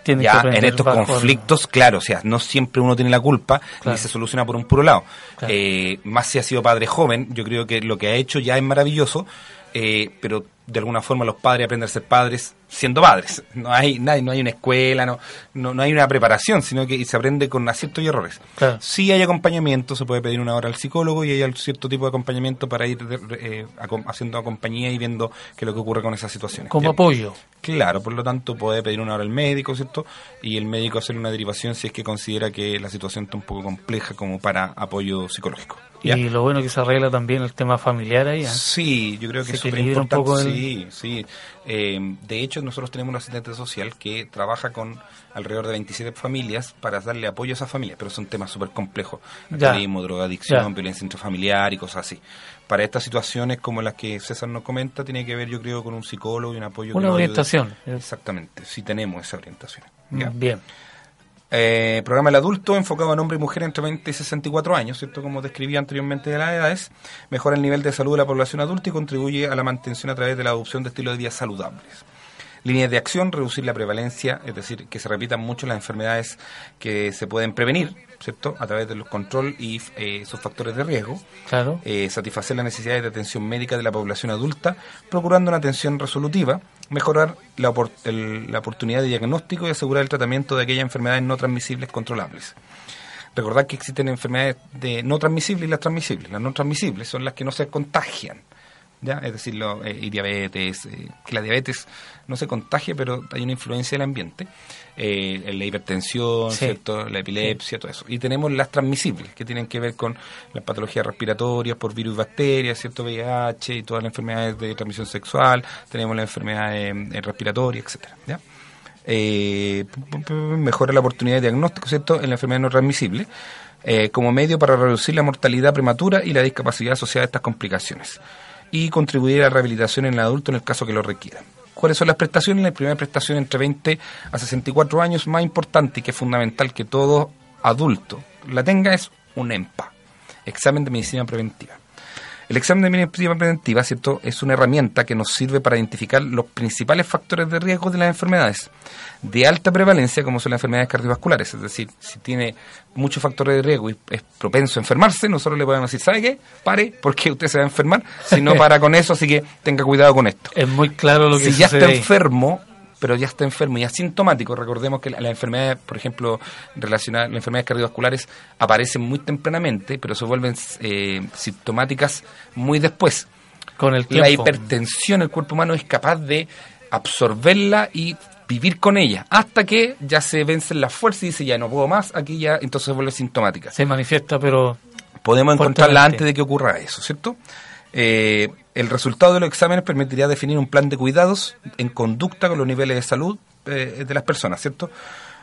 Que Ya en estos conflictos, claro, o sea, no siempre uno tiene la culpa Claro. ni se soluciona por un puro lado. Claro. Eh, más si ha sido padre joven, yo creo que lo que ha hecho ya es maravilloso, eh, pero de alguna forma los padres aprenden a ser padres siendo padres. No hay, hay, no hay una escuela, no, no, no hay una preparación, sino que se aprende con aciertos y errores. Claro. Sí hay acompañamiento, se puede pedir una hora al psicólogo y hay cierto tipo de acompañamiento para ir eh, haciendo compañía y viendo qué es lo que ocurre con esas situaciones. Como apoyo. Claro, por lo tanto puede pedir una hora al médico, ¿cierto? Y el médico hacer una derivación si es que considera que la situación está un poco compleja como para apoyo psicológico. ¿ya? Y lo bueno que se arregla también el tema familiar ahí. ¿eh? Sí, yo creo que Se es equilibra un importante. poco el- Sí, sí. Eh, de hecho, nosotros tenemos un asistente social que trabaja con alrededor de 27 familias para darle apoyo a esas familias, pero son temas súper complejos. Alcoholismo, drogadicción, Ya. violencia intrafamiliar y cosas así. Para estas situaciones como las que César nos comenta, tiene que ver, yo creo, con un psicólogo y un apoyo. que Una ayude. orientación. Exactamente, sí tenemos esa orientación. ¿ya? Bien. Eh, programa El Adulto, enfocado en hombre y mujer entre 20 y 64 años, ¿cierto? Como describí anteriormente de las edades, mejora el nivel de salud de la población adulta y contribuye a la mantención a través de la adopción de estilos de vida saludables. Líneas de acción, reducir la prevalencia, es decir, que se repitan mucho las enfermedades que se pueden prevenir, ¿cierto? A través de los control y eh, sus factores de riesgo. Claro. Eh, satisfacer las necesidades de atención médica de la población adulta, procurando una atención resolutiva, mejorar la, opor- el- la oportunidad de diagnóstico y asegurar el tratamiento de aquellas enfermedades no transmisibles controlables. Recordar que existen enfermedades de no transmisibles y las transmisibles. Las no transmisibles son las que no se contagian. ¿Ya? Es decir, lo, eh, y diabetes, eh, que la diabetes no se contagia, pero hay una influencia del ambiente. Eh, la hipertensión, Sí. ¿cierto? la epilepsia, todo eso. Y tenemos las transmisibles, que tienen que ver con las patologías respiratorias por virus y bacterias, ¿cierto? VIH y todas las enfermedades de transmisión sexual. Tenemos las enfermedades respiratorias, etcétera, ¿ya? eh, mejora la oportunidad de diagnóstico, ¿cierto?, en la enfermedad no transmisible, eh, como medio para reducir la mortalidad prematura y la discapacidad asociada a estas complicaciones, y contribuir a la rehabilitación en el adulto en el caso que lo requiera. ¿Cuáles son las prestaciones? La primera prestación entre 20 a 64 años, más importante y que es fundamental que todo adulto la tenga, es un EMPA, examen de medicina preventiva. El examen de medicina preventiva, ¿cierto?, es una herramienta que nos sirve para identificar los principales factores de riesgo de las enfermedades de alta prevalencia, como son las enfermedades cardiovasculares. Es decir, si tiene muchos factores de riesgo y es propenso a enfermarse, nosotros le podemos decir, ¿sabe qué? Pare, porque usted se va a enfermar. Si no para con eso, así que tenga cuidado con esto. Es muy claro lo que Si ya está enfermo, pero ya está enfermo y asintomático, recordemos que la- las enfermedades, por ejemplo, relacionadas, las enfermedades cardiovasculares aparecen muy tempranamente, pero se vuelven eh, sintomáticas muy después. con el La tiempo. hipertensión, el cuerpo humano es capaz de absorberla y vivir con ella, hasta que ya se vencen las fuerzas y dice, ya no puedo más, aquí ya entonces se vuelve sintomática Se manifiesta, pero podemos encontrarla antes de que ocurra eso, ¿cierto? Eh, el resultado de los exámenes permitiría definir un plan de cuidados en conducta con los niveles de salud eh, de las personas, ¿cierto?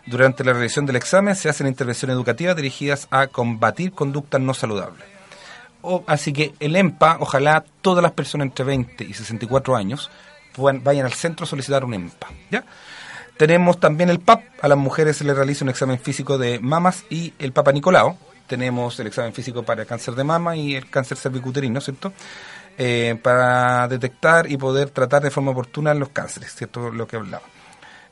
Durante la realización del examen se hacen intervenciones educativas dirigidas a combatir conductas no saludables. O- así que el EMPA, ojalá todas las personas entre 20 y 64 años puedan, vayan al centro a solicitar un EMPA, ¿ya? Tenemos también el PAP, a las mujeres se les realiza un examen físico de mamas y el Papa Nicolau. Tenemos el examen físico para el cáncer de mama y el cáncer cervicuterino, ¿cierto? Eh, para detectar y poder tratar de forma oportuna los cánceres, ¿cierto? Lo que hablaba.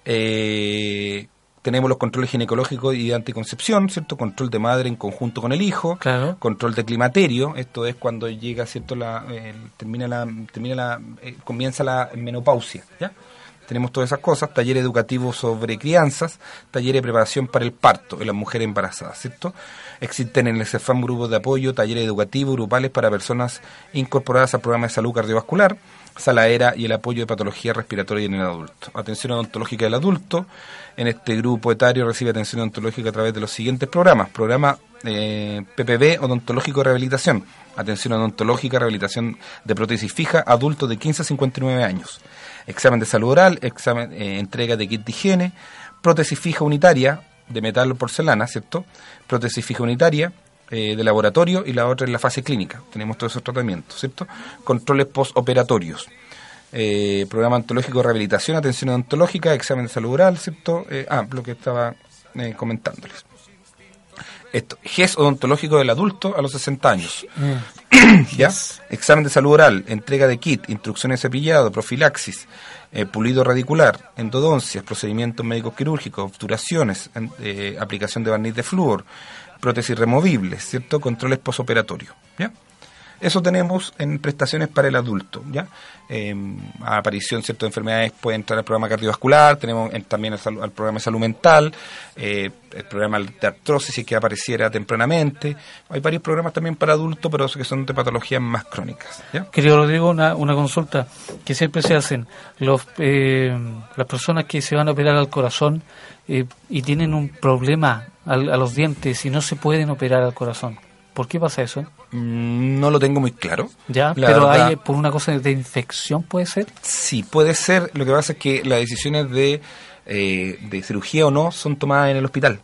Eh, tenemos los controles ginecológicos y de anticoncepción, ¿cierto? Control de madre en conjunto con el hijo, Claro. control de climaterio, esto es cuando llega, ¿cierto? La, eh, termina la, termina la, eh, comienza la menopausia, ¿ya? Tenemos todas esas cosas, taller educativo sobre crianzas, taller de preparación para el parto en las mujeres embarazadas, ¿cierto? Existen en el CEFAM grupos de apoyo, talleres educativos grupales para personas incorporadas al programa de salud cardiovascular, saladera y el apoyo de patología respiratoria en el adulto. Atención odontológica del adulto. En este grupo etario recibe atención odontológica a través de los siguientes programas. Programa eh, PPB Odontológico de Rehabilitación. Atención odontológica, rehabilitación de prótesis fija, adultos de 15 a 59 años. Examen de salud oral, examen, eh, entrega de kit de higiene, prótesis fija unitaria de metal o porcelana, ¿cierto? Prótesis fija unitaria eh, de laboratorio y la otra en la fase clínica. Tenemos todos esos tratamientos, ¿cierto? Controles postoperatorios. Eh, programa ontológico de rehabilitación, atención odontológica, examen de salud oral, ¿cierto? Eh, ah, lo que estaba eh, comentándoles. Esto, GES odontológico del adulto a los 60 años. [CLEARS THROAT] ¿Ya? Examen de salud oral, entrega de kit, instrucciones de cepillado, profilaxis, eh, pulido radicular, endodoncias, procedimientos médicos quirúrgicos, obturaciones, en- eh, aplicación de barniz de flúor, prótesis removibles, ¿cierto? Controles posoperatorios, ¿ya? Eso tenemos en prestaciones para el adulto, ¿ya? Eh, a aparición ciertas enfermedades puede entrar al programa cardiovascular, tenemos en- también al, programa de salud mental, eh, el programa de artrosis que apareciera tempranamente. Hay varios programas también para adultos, pero que son de patologías más crónicas, ¿ya? Querido Rodrigo, una, una consulta que siempre se hacen. Los, eh, las personas que se van a operar al corazón eh, y tienen un problema al- a los dientes y no se pueden operar al corazón. ¿Por qué pasa eso? Mm, No lo tengo muy claro. Ya, La pero verdad- hay por una cosa de infección, puede ser. Sí, puede ser. Lo que pasa es que las decisiones de, eh, de cirugía o no son tomadas en el hospital.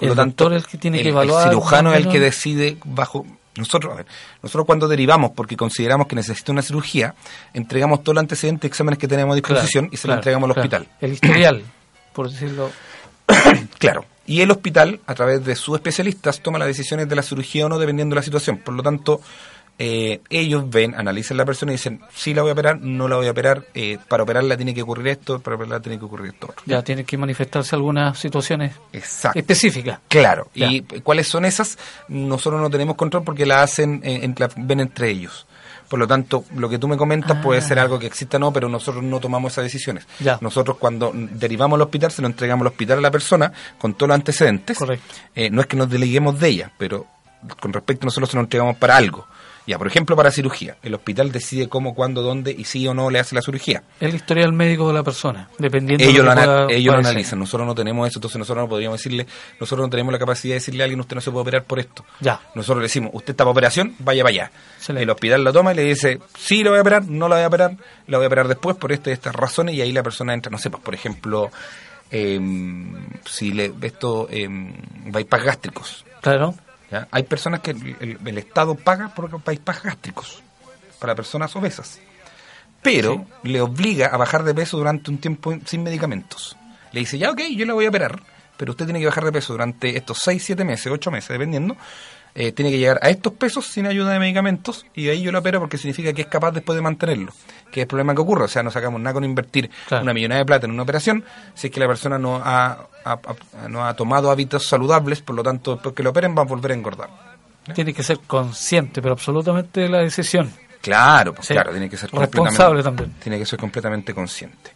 El doctor es el que tiene que evaluar, El cirujano es el que decide bajo... Nosotros, a ver, nosotros cuando derivamos porque consideramos que necesita una cirugía, entregamos todo el antecedente y exámenes que tenemos a disposición Claro, y se claro, lo entregamos al claro. hospital. El historial, por decirlo. [COUGHS] Claro. Y el hospital, a través de sus especialistas, toma las decisiones de la cirugía o no, dependiendo de la situación. Por lo tanto, eh, ellos ven, analizan la persona y dicen, sí la voy a operar, no la voy a operar, eh, para operarla tiene que ocurrir esto, para operarla tiene que ocurrir esto otro. Ya tienen que manifestarse algunas situaciones Exacto. específicas. Claro. Ya. ¿Y cuáles son esas? Nosotros no tenemos control porque la hacen, eh, en- la ven entre ellos. Por lo tanto, lo que tú me comentas Ah. puede ser algo que exista o no, pero nosotros no tomamos esas decisiones. Ya. Nosotros cuando derivamos al hospital, se lo entregamos al hospital a la persona con todos los antecedentes. Correcto. Eh, no es que nos deleguemos de ella, pero con respecto a nosotros se lo entregamos para algo. Ya, por ejemplo, para cirugía. El hospital decide cómo, cuándo, dónde y si o no le hace la cirugía. El historial médico de la persona, dependiendo de Ellos lo, que ana- ellos lo analizan, nosotros no tenemos eso, entonces nosotros no podríamos decirle, nosotros no tenemos la capacidad de decirle a alguien, usted no se puede operar por esto. Ya. Nosotros le decimos, usted está para operación, vaya para allá. Excelente. El hospital lo toma y le dice, sí, lo voy a operar, no lo voy a operar, la voy a operar después por esta y estas razones, y ahí la persona entra, no sé, pues, por ejemplo, em, si le esto, eh, bypass gástricos. Claro. ¿Ya? Hay personas que el, el- el Estado paga por bypass gástricos para personas obesas, pero le obliga a bajar de peso durante un tiempo sin medicamentos. Le dice, ya ok, yo la voy a operar, pero usted tiene que bajar de peso durante estos 6, 7 meses, 8 meses, dependiendo. Eh, tiene que llegar a estos pesos sin ayuda de medicamentos y ahí yo la opero porque significa que es capaz después de mantenerlo. Que es el problema que ocurre. O sea, no sacamos nada con invertir Claro. una millonada de plata en una operación si es que la persona no ha, ha- ha- no ha tomado hábitos saludables, por lo tanto, después que lo operen va a volver a engordar. Tiene que ser consciente, pero absolutamente de la decisión. Claro, pues Sí. claro, tiene que ser Responsable también. Tiene que ser completamente consciente.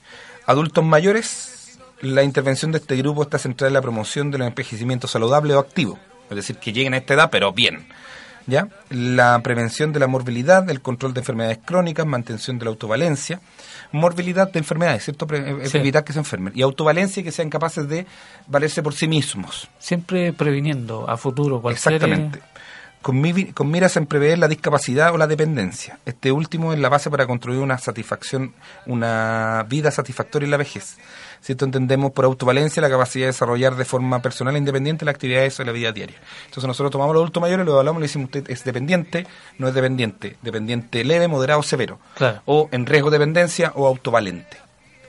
Adultos mayores, la intervención de este grupo está centrada en la promoción del envejecimiento saludable o activo, es decir, que lleguen a esta edad pero bien. ¿Ya? La prevención de la morbilidad, el control de enfermedades crónicas, mantención de la autovalencia, morbilidad de enfermedades, ¿cierto? Pre- eh, Sí. Evitar que se enfermen. Y autovalencia, que sean capaces de valerse por sí mismos. Siempre previniendo a futuro cualquier... Exactamente. Con, mi- con miras en prever la discapacidad o la dependencia. Este último es la base para construir una satisfacción, una vida satisfactoria en la vejez. Si esto entendemos por autovalencia la capacidad de desarrollar de forma personal e independiente las actividades de la vida diaria. Entonces nosotros tomamos al adulto mayor y lo evaluamos y le decimos, usted es dependiente, no es dependiente, dependiente leve, moderado o severo. Claro. O en riesgo de dependencia o autovalente.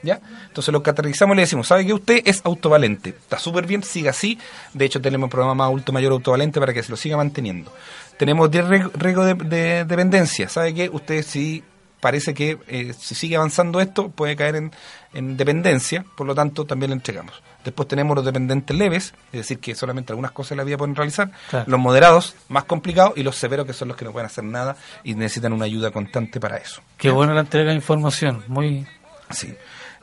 ¿Ya? Entonces lo categorizamos y le decimos, ¿sabe que usted es autovalente? Está súper bien, siga así. De hecho, tenemos un programa más adulto mayor autovalente para que se lo siga manteniendo. Tenemos 10 riesgos riesgo de, de dependencia. ¿Sabe que usted si parece que eh, si sigue avanzando esto puede caer en, en dependencia, por lo tanto también le entregamos. Después tenemos los dependientes leves, es decir, que solamente algunas cosas en la vida pueden realizar, Claro. los moderados, más complicados, y los severos, que son los que no pueden hacer nada y necesitan una ayuda constante para eso. Qué buena la entrega de información. Muy... Sí.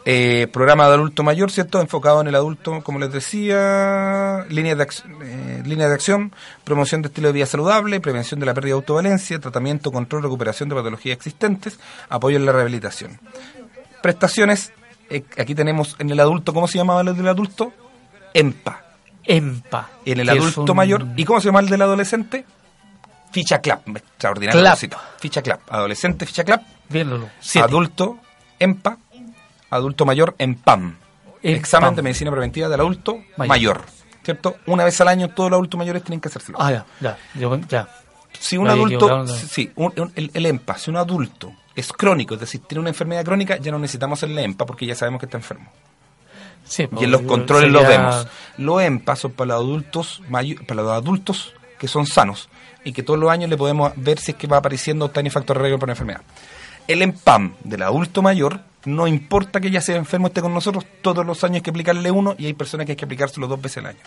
Eh, programa de adulto mayor, ¿cierto? Enfocado en el adulto, como les decía, líneas de, ac- eh, líneas de acción, promoción de estilo de vida saludable, prevención de la pérdida de autovalencia, tratamiento, control, recuperación de patologías existentes, apoyo en la rehabilitación. Prestaciones, eh, aquí tenemos en el adulto, ¿cómo se llamaba el del adulto? EMPA. EMPA. En el adulto un- mayor, ¿y cómo se llama el del adolescente? Ficha CLAP, extraordinario. Clap. Ficha CLAP, adolescente, ficha CLAP, Bien, adulto EMPA, adulto mayor EMPAM. Examen de medicina preventiva del adulto Mayor. mayor. ¿Cierto? Una vez al año todos los adultos mayores tienen que hacérselo. Ah, ya, ya. Yo, ya. si un me adulto, sí, un- un- el, el EMPA, si un adulto es crónico, es decir, tiene una enfermedad crónica, ya no necesitamos hacerle EMPA porque ya sabemos que está enfermo. Sí, Y en los controles los sería- vemos. Los EMPA son para los adultos para los adultos que son sanos y que todos los años le podemos ver si es que va apareciendo tiny factor de riesgo por una enfermedad. El EMPAM del adulto mayor, no importa que ya sea enfermo, esté con nosotros, todos los años hay que aplicarle uno y hay personas que hay que aplicárselo dos veces al año.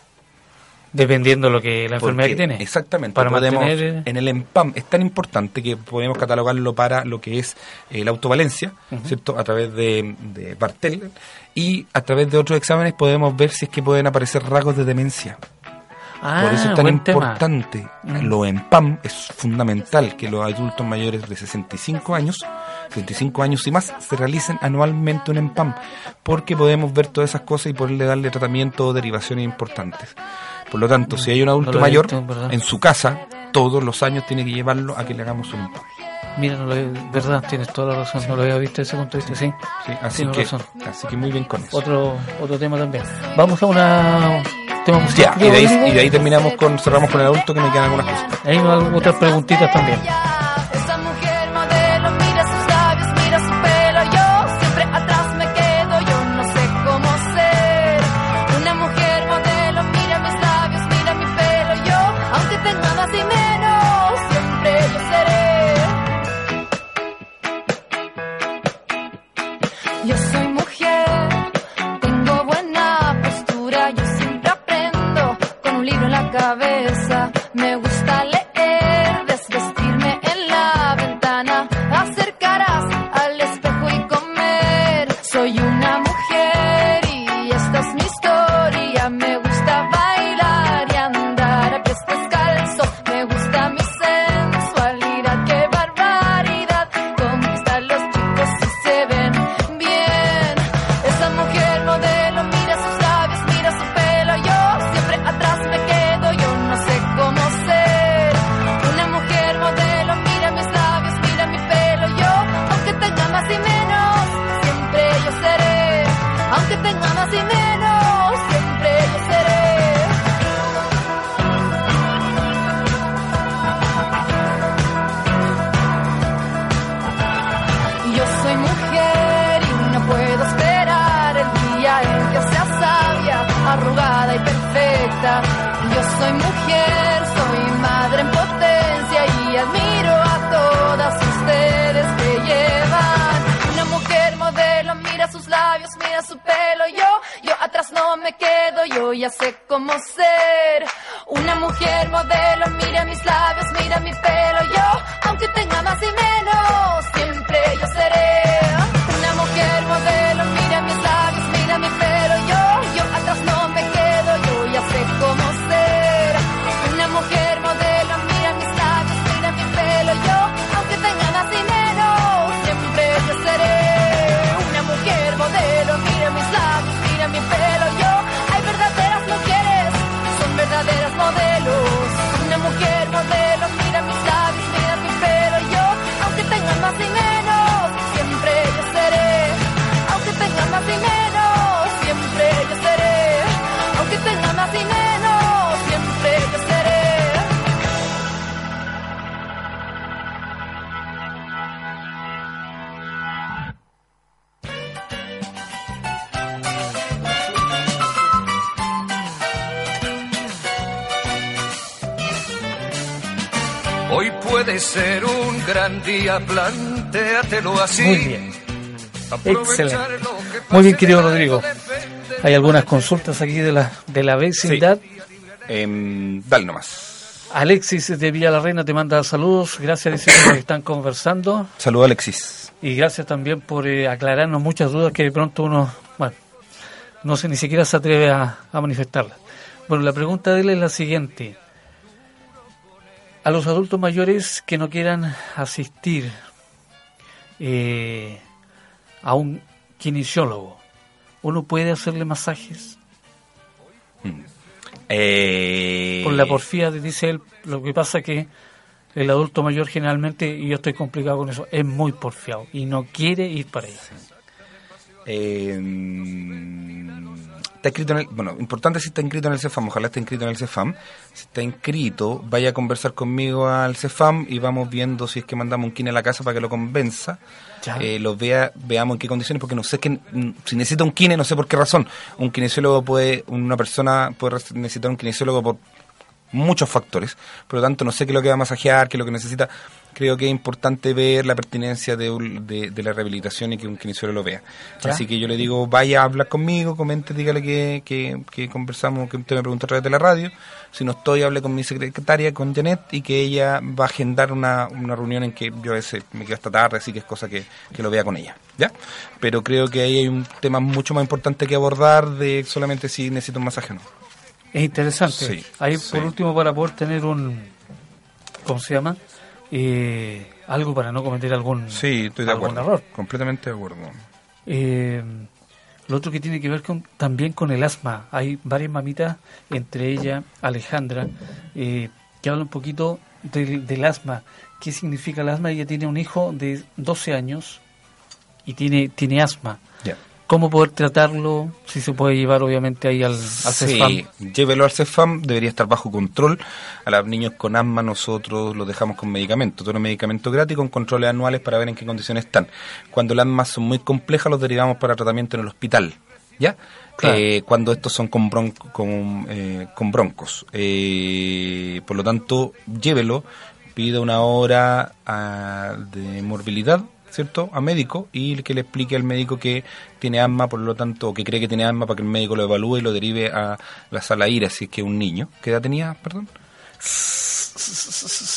Dependiendo lo que la enfermedad que tiene. Exactamente. Para podemos, mantener- En el EMPAM es tan importante que podemos catalogarlo para lo que es eh, la autovalencia, ¿cierto? A través de, de Bartel y a través de otros exámenes podemos ver si es que pueden aparecer rasgos de demencia. Ah, Por eso es tan buen tema. importante. Mm. Lo EMPAM es fundamental que los adultos mayores de 65 años, 65 años y más, se realicen anualmente un EMPAM, porque podemos ver todas esas cosas y poderle darle tratamiento o derivaciones importantes. Por lo tanto, si hay un adulto mayor en su casa, todos los años tiene que llevarlo a que le hagamos un. Mira, no lo he- verdad, tienes toda la razón, no lo había visto desde ese punto de vista, sí. Sí, así, que, razón. así que muy bien con eso. Otro, otro tema también. Vamos a una tema Ya, y de, ahí, Rodrigo. y de ahí terminamos con, cerramos con el adulto que me quedan algunas cosas. Hay otras preguntitas también. Día, plantéatelo así. Muy bien. Excelente. Muy bien, querido Rodrigo. Hay algunas consultas aquí de la, de la vecindad. Em, dale nomás. Alexis de Villa la Reina te manda saludos. Gracias, dice que están conversando. Saludos, Alexis. Y gracias también por eh, aclararnos muchas dudas que de pronto uno, bueno, no se ni siquiera se atreve a, a manifestarlas. Bueno, la pregunta de él es la siguiente. A los adultos mayores que no quieran asistir eh, a un kinesiólogo, ¿uno puede hacerle masajes? Eh, Por la porfía, dice él, lo que pasa que el adulto mayor generalmente, y yo estoy complicado con eso, es muy porfiado y no quiere ir para allá. eh, está inscrito en el, bueno, importante si está inscrito en el CEFAM, ojalá esté inscrito en el CEFAM. Si está inscrito, vaya a conversar conmigo al CEFAM y vamos viendo si es que mandamos un kine a la casa para que lo convenza. Eh, lo vea, veamos en qué condiciones, porque no sé que, si necesita un kine, no sé por qué razón. Un kinesiólogo puede, una persona puede necesitar un kinesiólogo por muchos factores. Por lo tanto, no sé qué es lo que va a masajear, qué es lo que necesita. Creo que es importante ver la pertinencia de, de, de la rehabilitación y que un kinesiólogo lo vea. Ya. Así que yo le digo, vaya a hablar conmigo, comente, dígale que, que, que conversamos, que usted me preguntó a través de la radio. Si no estoy, hable con mi secretaria, con Janet, y que ella va a agendar una, una reunión en que yo a veces me quedo hasta tarde, así que es cosa que, que lo vea con ella. ¿Ya? Pero creo que ahí hay un tema mucho más importante que abordar de solamente si necesito un masaje o no. Es interesante. Sí, Ahí, sí. por último, para poder tener un. ¿Cómo se llama? Eh, algo para no cometer algún, Sí, estoy de algún acuerdo. error. Completamente de acuerdo. Eh, lo otro que tiene que ver con, también con el asma. Hay varias mamitas, entre ellas Alejandra, eh, que habla un poquito del, del asma. ¿Qué significa el asma? Ella tiene un hijo de 12 años y tiene, tiene asma. Ya. ¿Cómo poder tratarlo? Si se puede llevar, obviamente, ahí al, al Sí, CESFAM. llévelo al CEFAM, debería estar bajo control. A los niños con asma nosotros los dejamos con medicamentos, todo medicamento gratis con controles anuales para ver en qué condiciones están. Cuando las asmas son muy complejas los derivamos para tratamiento en el hospital, ¿ya? Claro. Eh, cuando estos son con, con, eh, con broncos. Eh, por lo tanto, llévelo, pida una hora ah, de morbilidad, ¿cierto? A médico y que le explique al médico que tiene asma, por lo tanto, o que cree que tiene asma para que el médico lo evalúe y lo derive a la sala IRA, si es que un niño. ¿Qué edad tenía, perdón? [LAUGHS]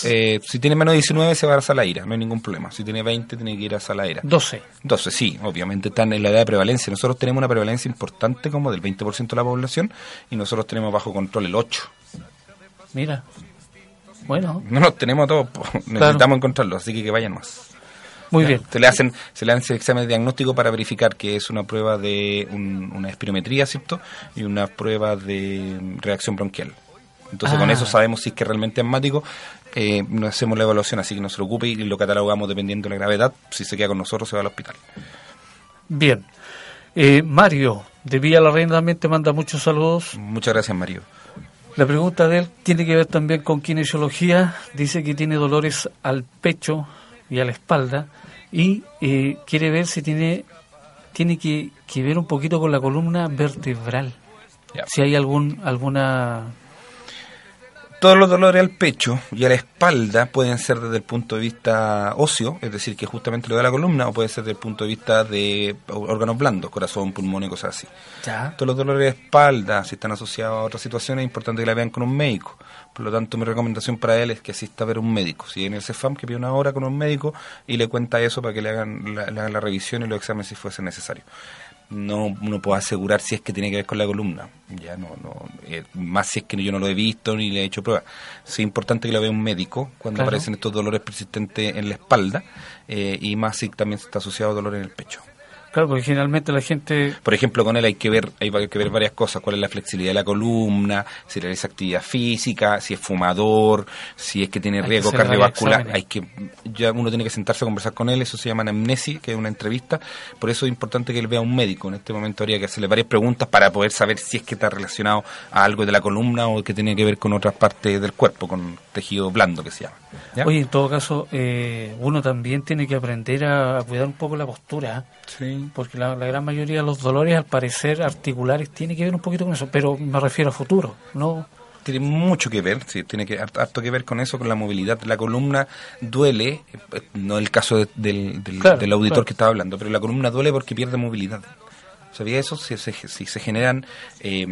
Eh, si tiene menos de 19 se va a la sala IRA, no hay ningún problema. Si tiene 20 tiene que ir a sala IRA. 12. Entonces, sí, obviamente están en la edad de prevalencia. Nosotros tenemos una prevalencia importante como del 20% de la población y nosotros tenemos bajo control el 8%. Mira. Bueno, No los tenemos todos, [LAUGHS] necesitamos encontrarlos, así que que vayan más. Muy bien. Se le hacen, se le hacen examen de diagnóstico para verificar que es una prueba de un- una espirometría, ¿cierto? Y una prueba de reacción bronquial. Entonces con Ah. eso sabemos si es que realmente es asmático, eh, nos hacemos la evaluación, así que no se preocupe y lo catalogamos dependiendo de la gravedad. Si se queda con nosotros se va al hospital. Bien. Eh, Mario, de Villa la Reina también te manda muchos saludos. Muchas gracias, Mario. La pregunta de él tiene que ver también con kinesiología. Dice que tiene dolores al pecho y a la espalda y eh, quiere ver si tiene tiene que, que ver un poquito con la columna vertebral. Si hay algún alguna Todos los dolores al pecho y a la espalda pueden ser desde el punto de vista óseo, es decir, que justamente lo da la columna, o puede ser desde el punto de vista de órganos blandos, corazón, pulmón y cosas así. Todos los dolores de espalda, si están asociados a otras situaciones, es importante que la vean con un médico. Por lo tanto, mi recomendación para él es que asista a ver un médico. Si en el CEFAM, que pida una hora con un médico y le cuenta eso para que le hagan la, revisión y los exámenes si fuese necesario. No, no puedo asegurar si es que tiene que ver con la columna. Ya no, no, eh, más si es que yo no lo he visto ni le he hecho pruebas. Sí es importante que lo vea un médico cuando Claro. aparecen estos dolores persistentes en la espalda eh, y más si también está asociado a dolor en el pecho. Claro porque generalmente la gente Por ejemplo, con él hay que ver hay que ver varias cosas, cuál es la flexibilidad de la columna, si realiza actividad física, si es fumador, si es que tiene Hay riesgo cardiovascular, hay que ya uno tiene que sentarse a conversar con él, eso se llama anamnesis, que es una entrevista, por eso es importante que él vea a un médico. En este momento habría que hacerle varias preguntas para poder saber si es que está relacionado a algo de la columna o que tiene que ver con otras partes del cuerpo, con tejido blando que se llama. ¿ya? Oye, en todo caso, eh, uno también tiene que aprender a cuidar un poco la postura, ¿eh? Sí. Porque la, la gran mayoría de los dolores, al parecer, articulares, tiene que ver un poquito con eso, pero me refiero a futuro, ¿no? Tiene mucho que ver, sí, tiene que hart- harto que ver con eso, con la movilidad. La columna duele, eh, no el caso de- del, del- Claro, del auditor claro. que estaba hablando, pero la columna duele porque pierde movilidad. ¿Sabía eso? Si se, si se generan eh,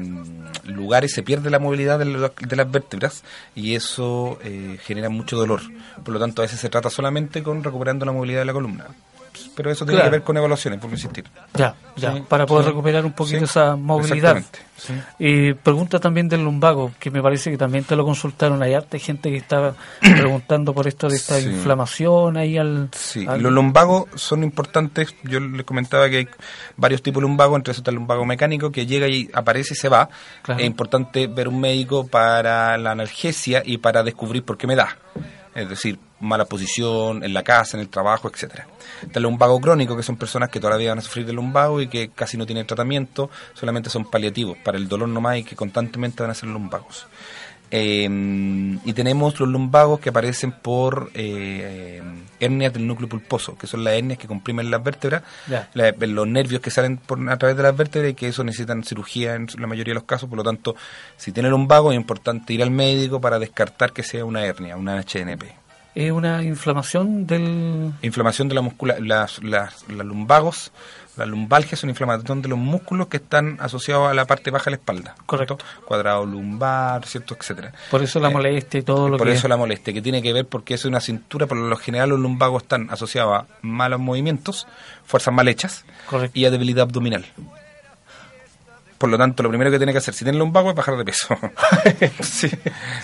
lugares, se pierde la movilidad de, de las vértebras y eso eh, genera mucho dolor. Por lo tanto, a veces se trata solamente con recuperando la movilidad de la columna. Pero eso tiene Claro. que ver con evaluaciones, por insistir. Ya, ya, Sí, para poder sí, recuperar un poquito sí, esa movilidad. Eh, pregunta también del lumbago, que me parece que también te lo consultaron. Hay harta gente que estaba [COUGHS] preguntando por esto de esta inflamación ahí al... Sí, al- los lumbagos son importantes. Yo les comentaba que hay varios tipos de lumbago, entre esos está el lumbago mecánico que llega y aparece y se va. Claro. Es importante ver un médico para la analgesia y para descubrir por qué me da. Es decir, mala posición en la casa, en el trabajo, etcétera. El lumbago crónico, que son personas que todavía van a sufrir de lumbago y que casi no tienen tratamiento, solamente son paliativos para el dolor nomás y que constantemente van a ser lumbagos. Eh, y tenemos los lumbagos que aparecen por eh, hernias del núcleo pulposo, que son las hernias que comprimen las vértebras, la- los nervios que salen por, a través de las vértebras y que eso necesitan cirugía en la mayoría de los casos. Por lo tanto, si tiene lumbago es importante ir al médico para descartar que sea una hernia, una HNP. Es una inflamación del... Inflamación de la muscula, las, las, las lumbagos, la lumbalgia es una inflamación de los músculos que están asociados a la parte baja de la espalda. Correcto. Cuadrado lumbar, ¿cierto? Etcétera. Por eso la Eh, molestia y todo lo Por que... eso la molestia, que tiene que ver porque es una cintura, por lo general los lumbagos están asociados a malos movimientos, fuerzas mal hechas Correcto. y a debilidad abdominal. Por lo tanto, lo primero que tiene que hacer si tiene lumbago es bajar de peso. [LAUGHS] [LAUGHS] Sí.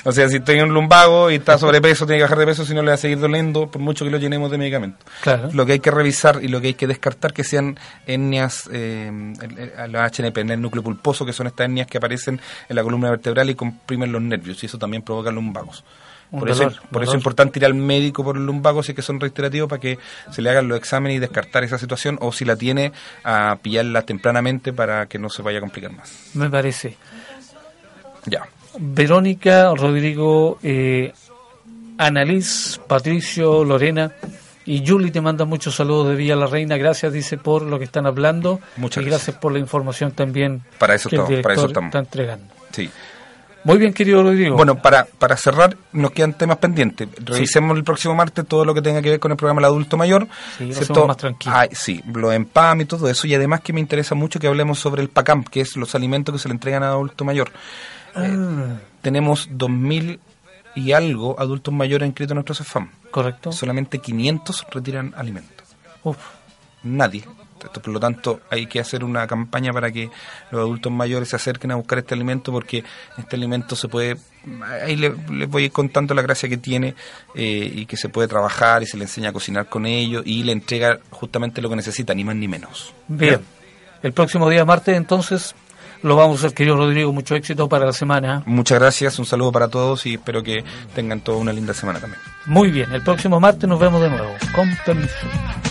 O sea, si tiene un lumbago y está sobrepeso, tiene que bajar de peso, si no le va a seguir doliendo, por mucho que lo llenemos de medicamentos. Claro. Lo que hay que revisar y lo que hay que descartar que sean hernias, eh, las HNP, en el núcleo pulposo, que son estas hernias que aparecen en la columna vertebral y comprimen los nervios, y eso también provoca lumbagos. Un Por, dolor, eso, por eso es importante ir al médico por el lumbago si es que son reiterativos para que se le hagan los exámenes y descartar esa situación o si la tiene a pillarla tempranamente para que no se vaya a complicar más. Me parece. Ya. Verónica, Rodrigo, eh, Annalise, Patricio, Lorena y Julie te mandan muchos saludos de Villa la Reina. Gracias, dice, por lo que están hablando. Muchas y gracias. gracias por la información también Para eso que el estamos, para eso director estamos. está entregando. Sí. Muy bien, querido Rodrigo. Bueno, para, para cerrar, nos quedan temas pendientes. Revisemos el próximo martes todo lo que tenga que ver con el programa del adulto mayor. Sí, lo más tranquilo. Ay, sí, lo empam y todo eso. Y además que me interesa mucho que hablemos sobre el PACAM, que es los alimentos que se le entregan al adulto mayor. Eh, Ah, tenemos 2.000 y algo adultos mayores inscritos en nuestro CEFAM. correcto. Solamente 500 retiran alimentos. Uf, Nadie. Por lo tanto, hay que hacer una campaña para que los adultos mayores se acerquen a buscar este alimento porque este alimento se puede... Ahí le- les voy a ir contando la gracia que tiene eh, y que se puede trabajar y se le enseña a cocinar con ellos y le entrega justamente lo que necesita, ni más ni menos. bien. El próximo día martes, entonces, lo vamos a hacer, querido Rodrigo. Mucho éxito para la semana. Muchas gracias, un saludo para todos y espero que tengan toda una linda semana también. Muy bien, el próximo martes nos vemos de nuevo. Con permiso.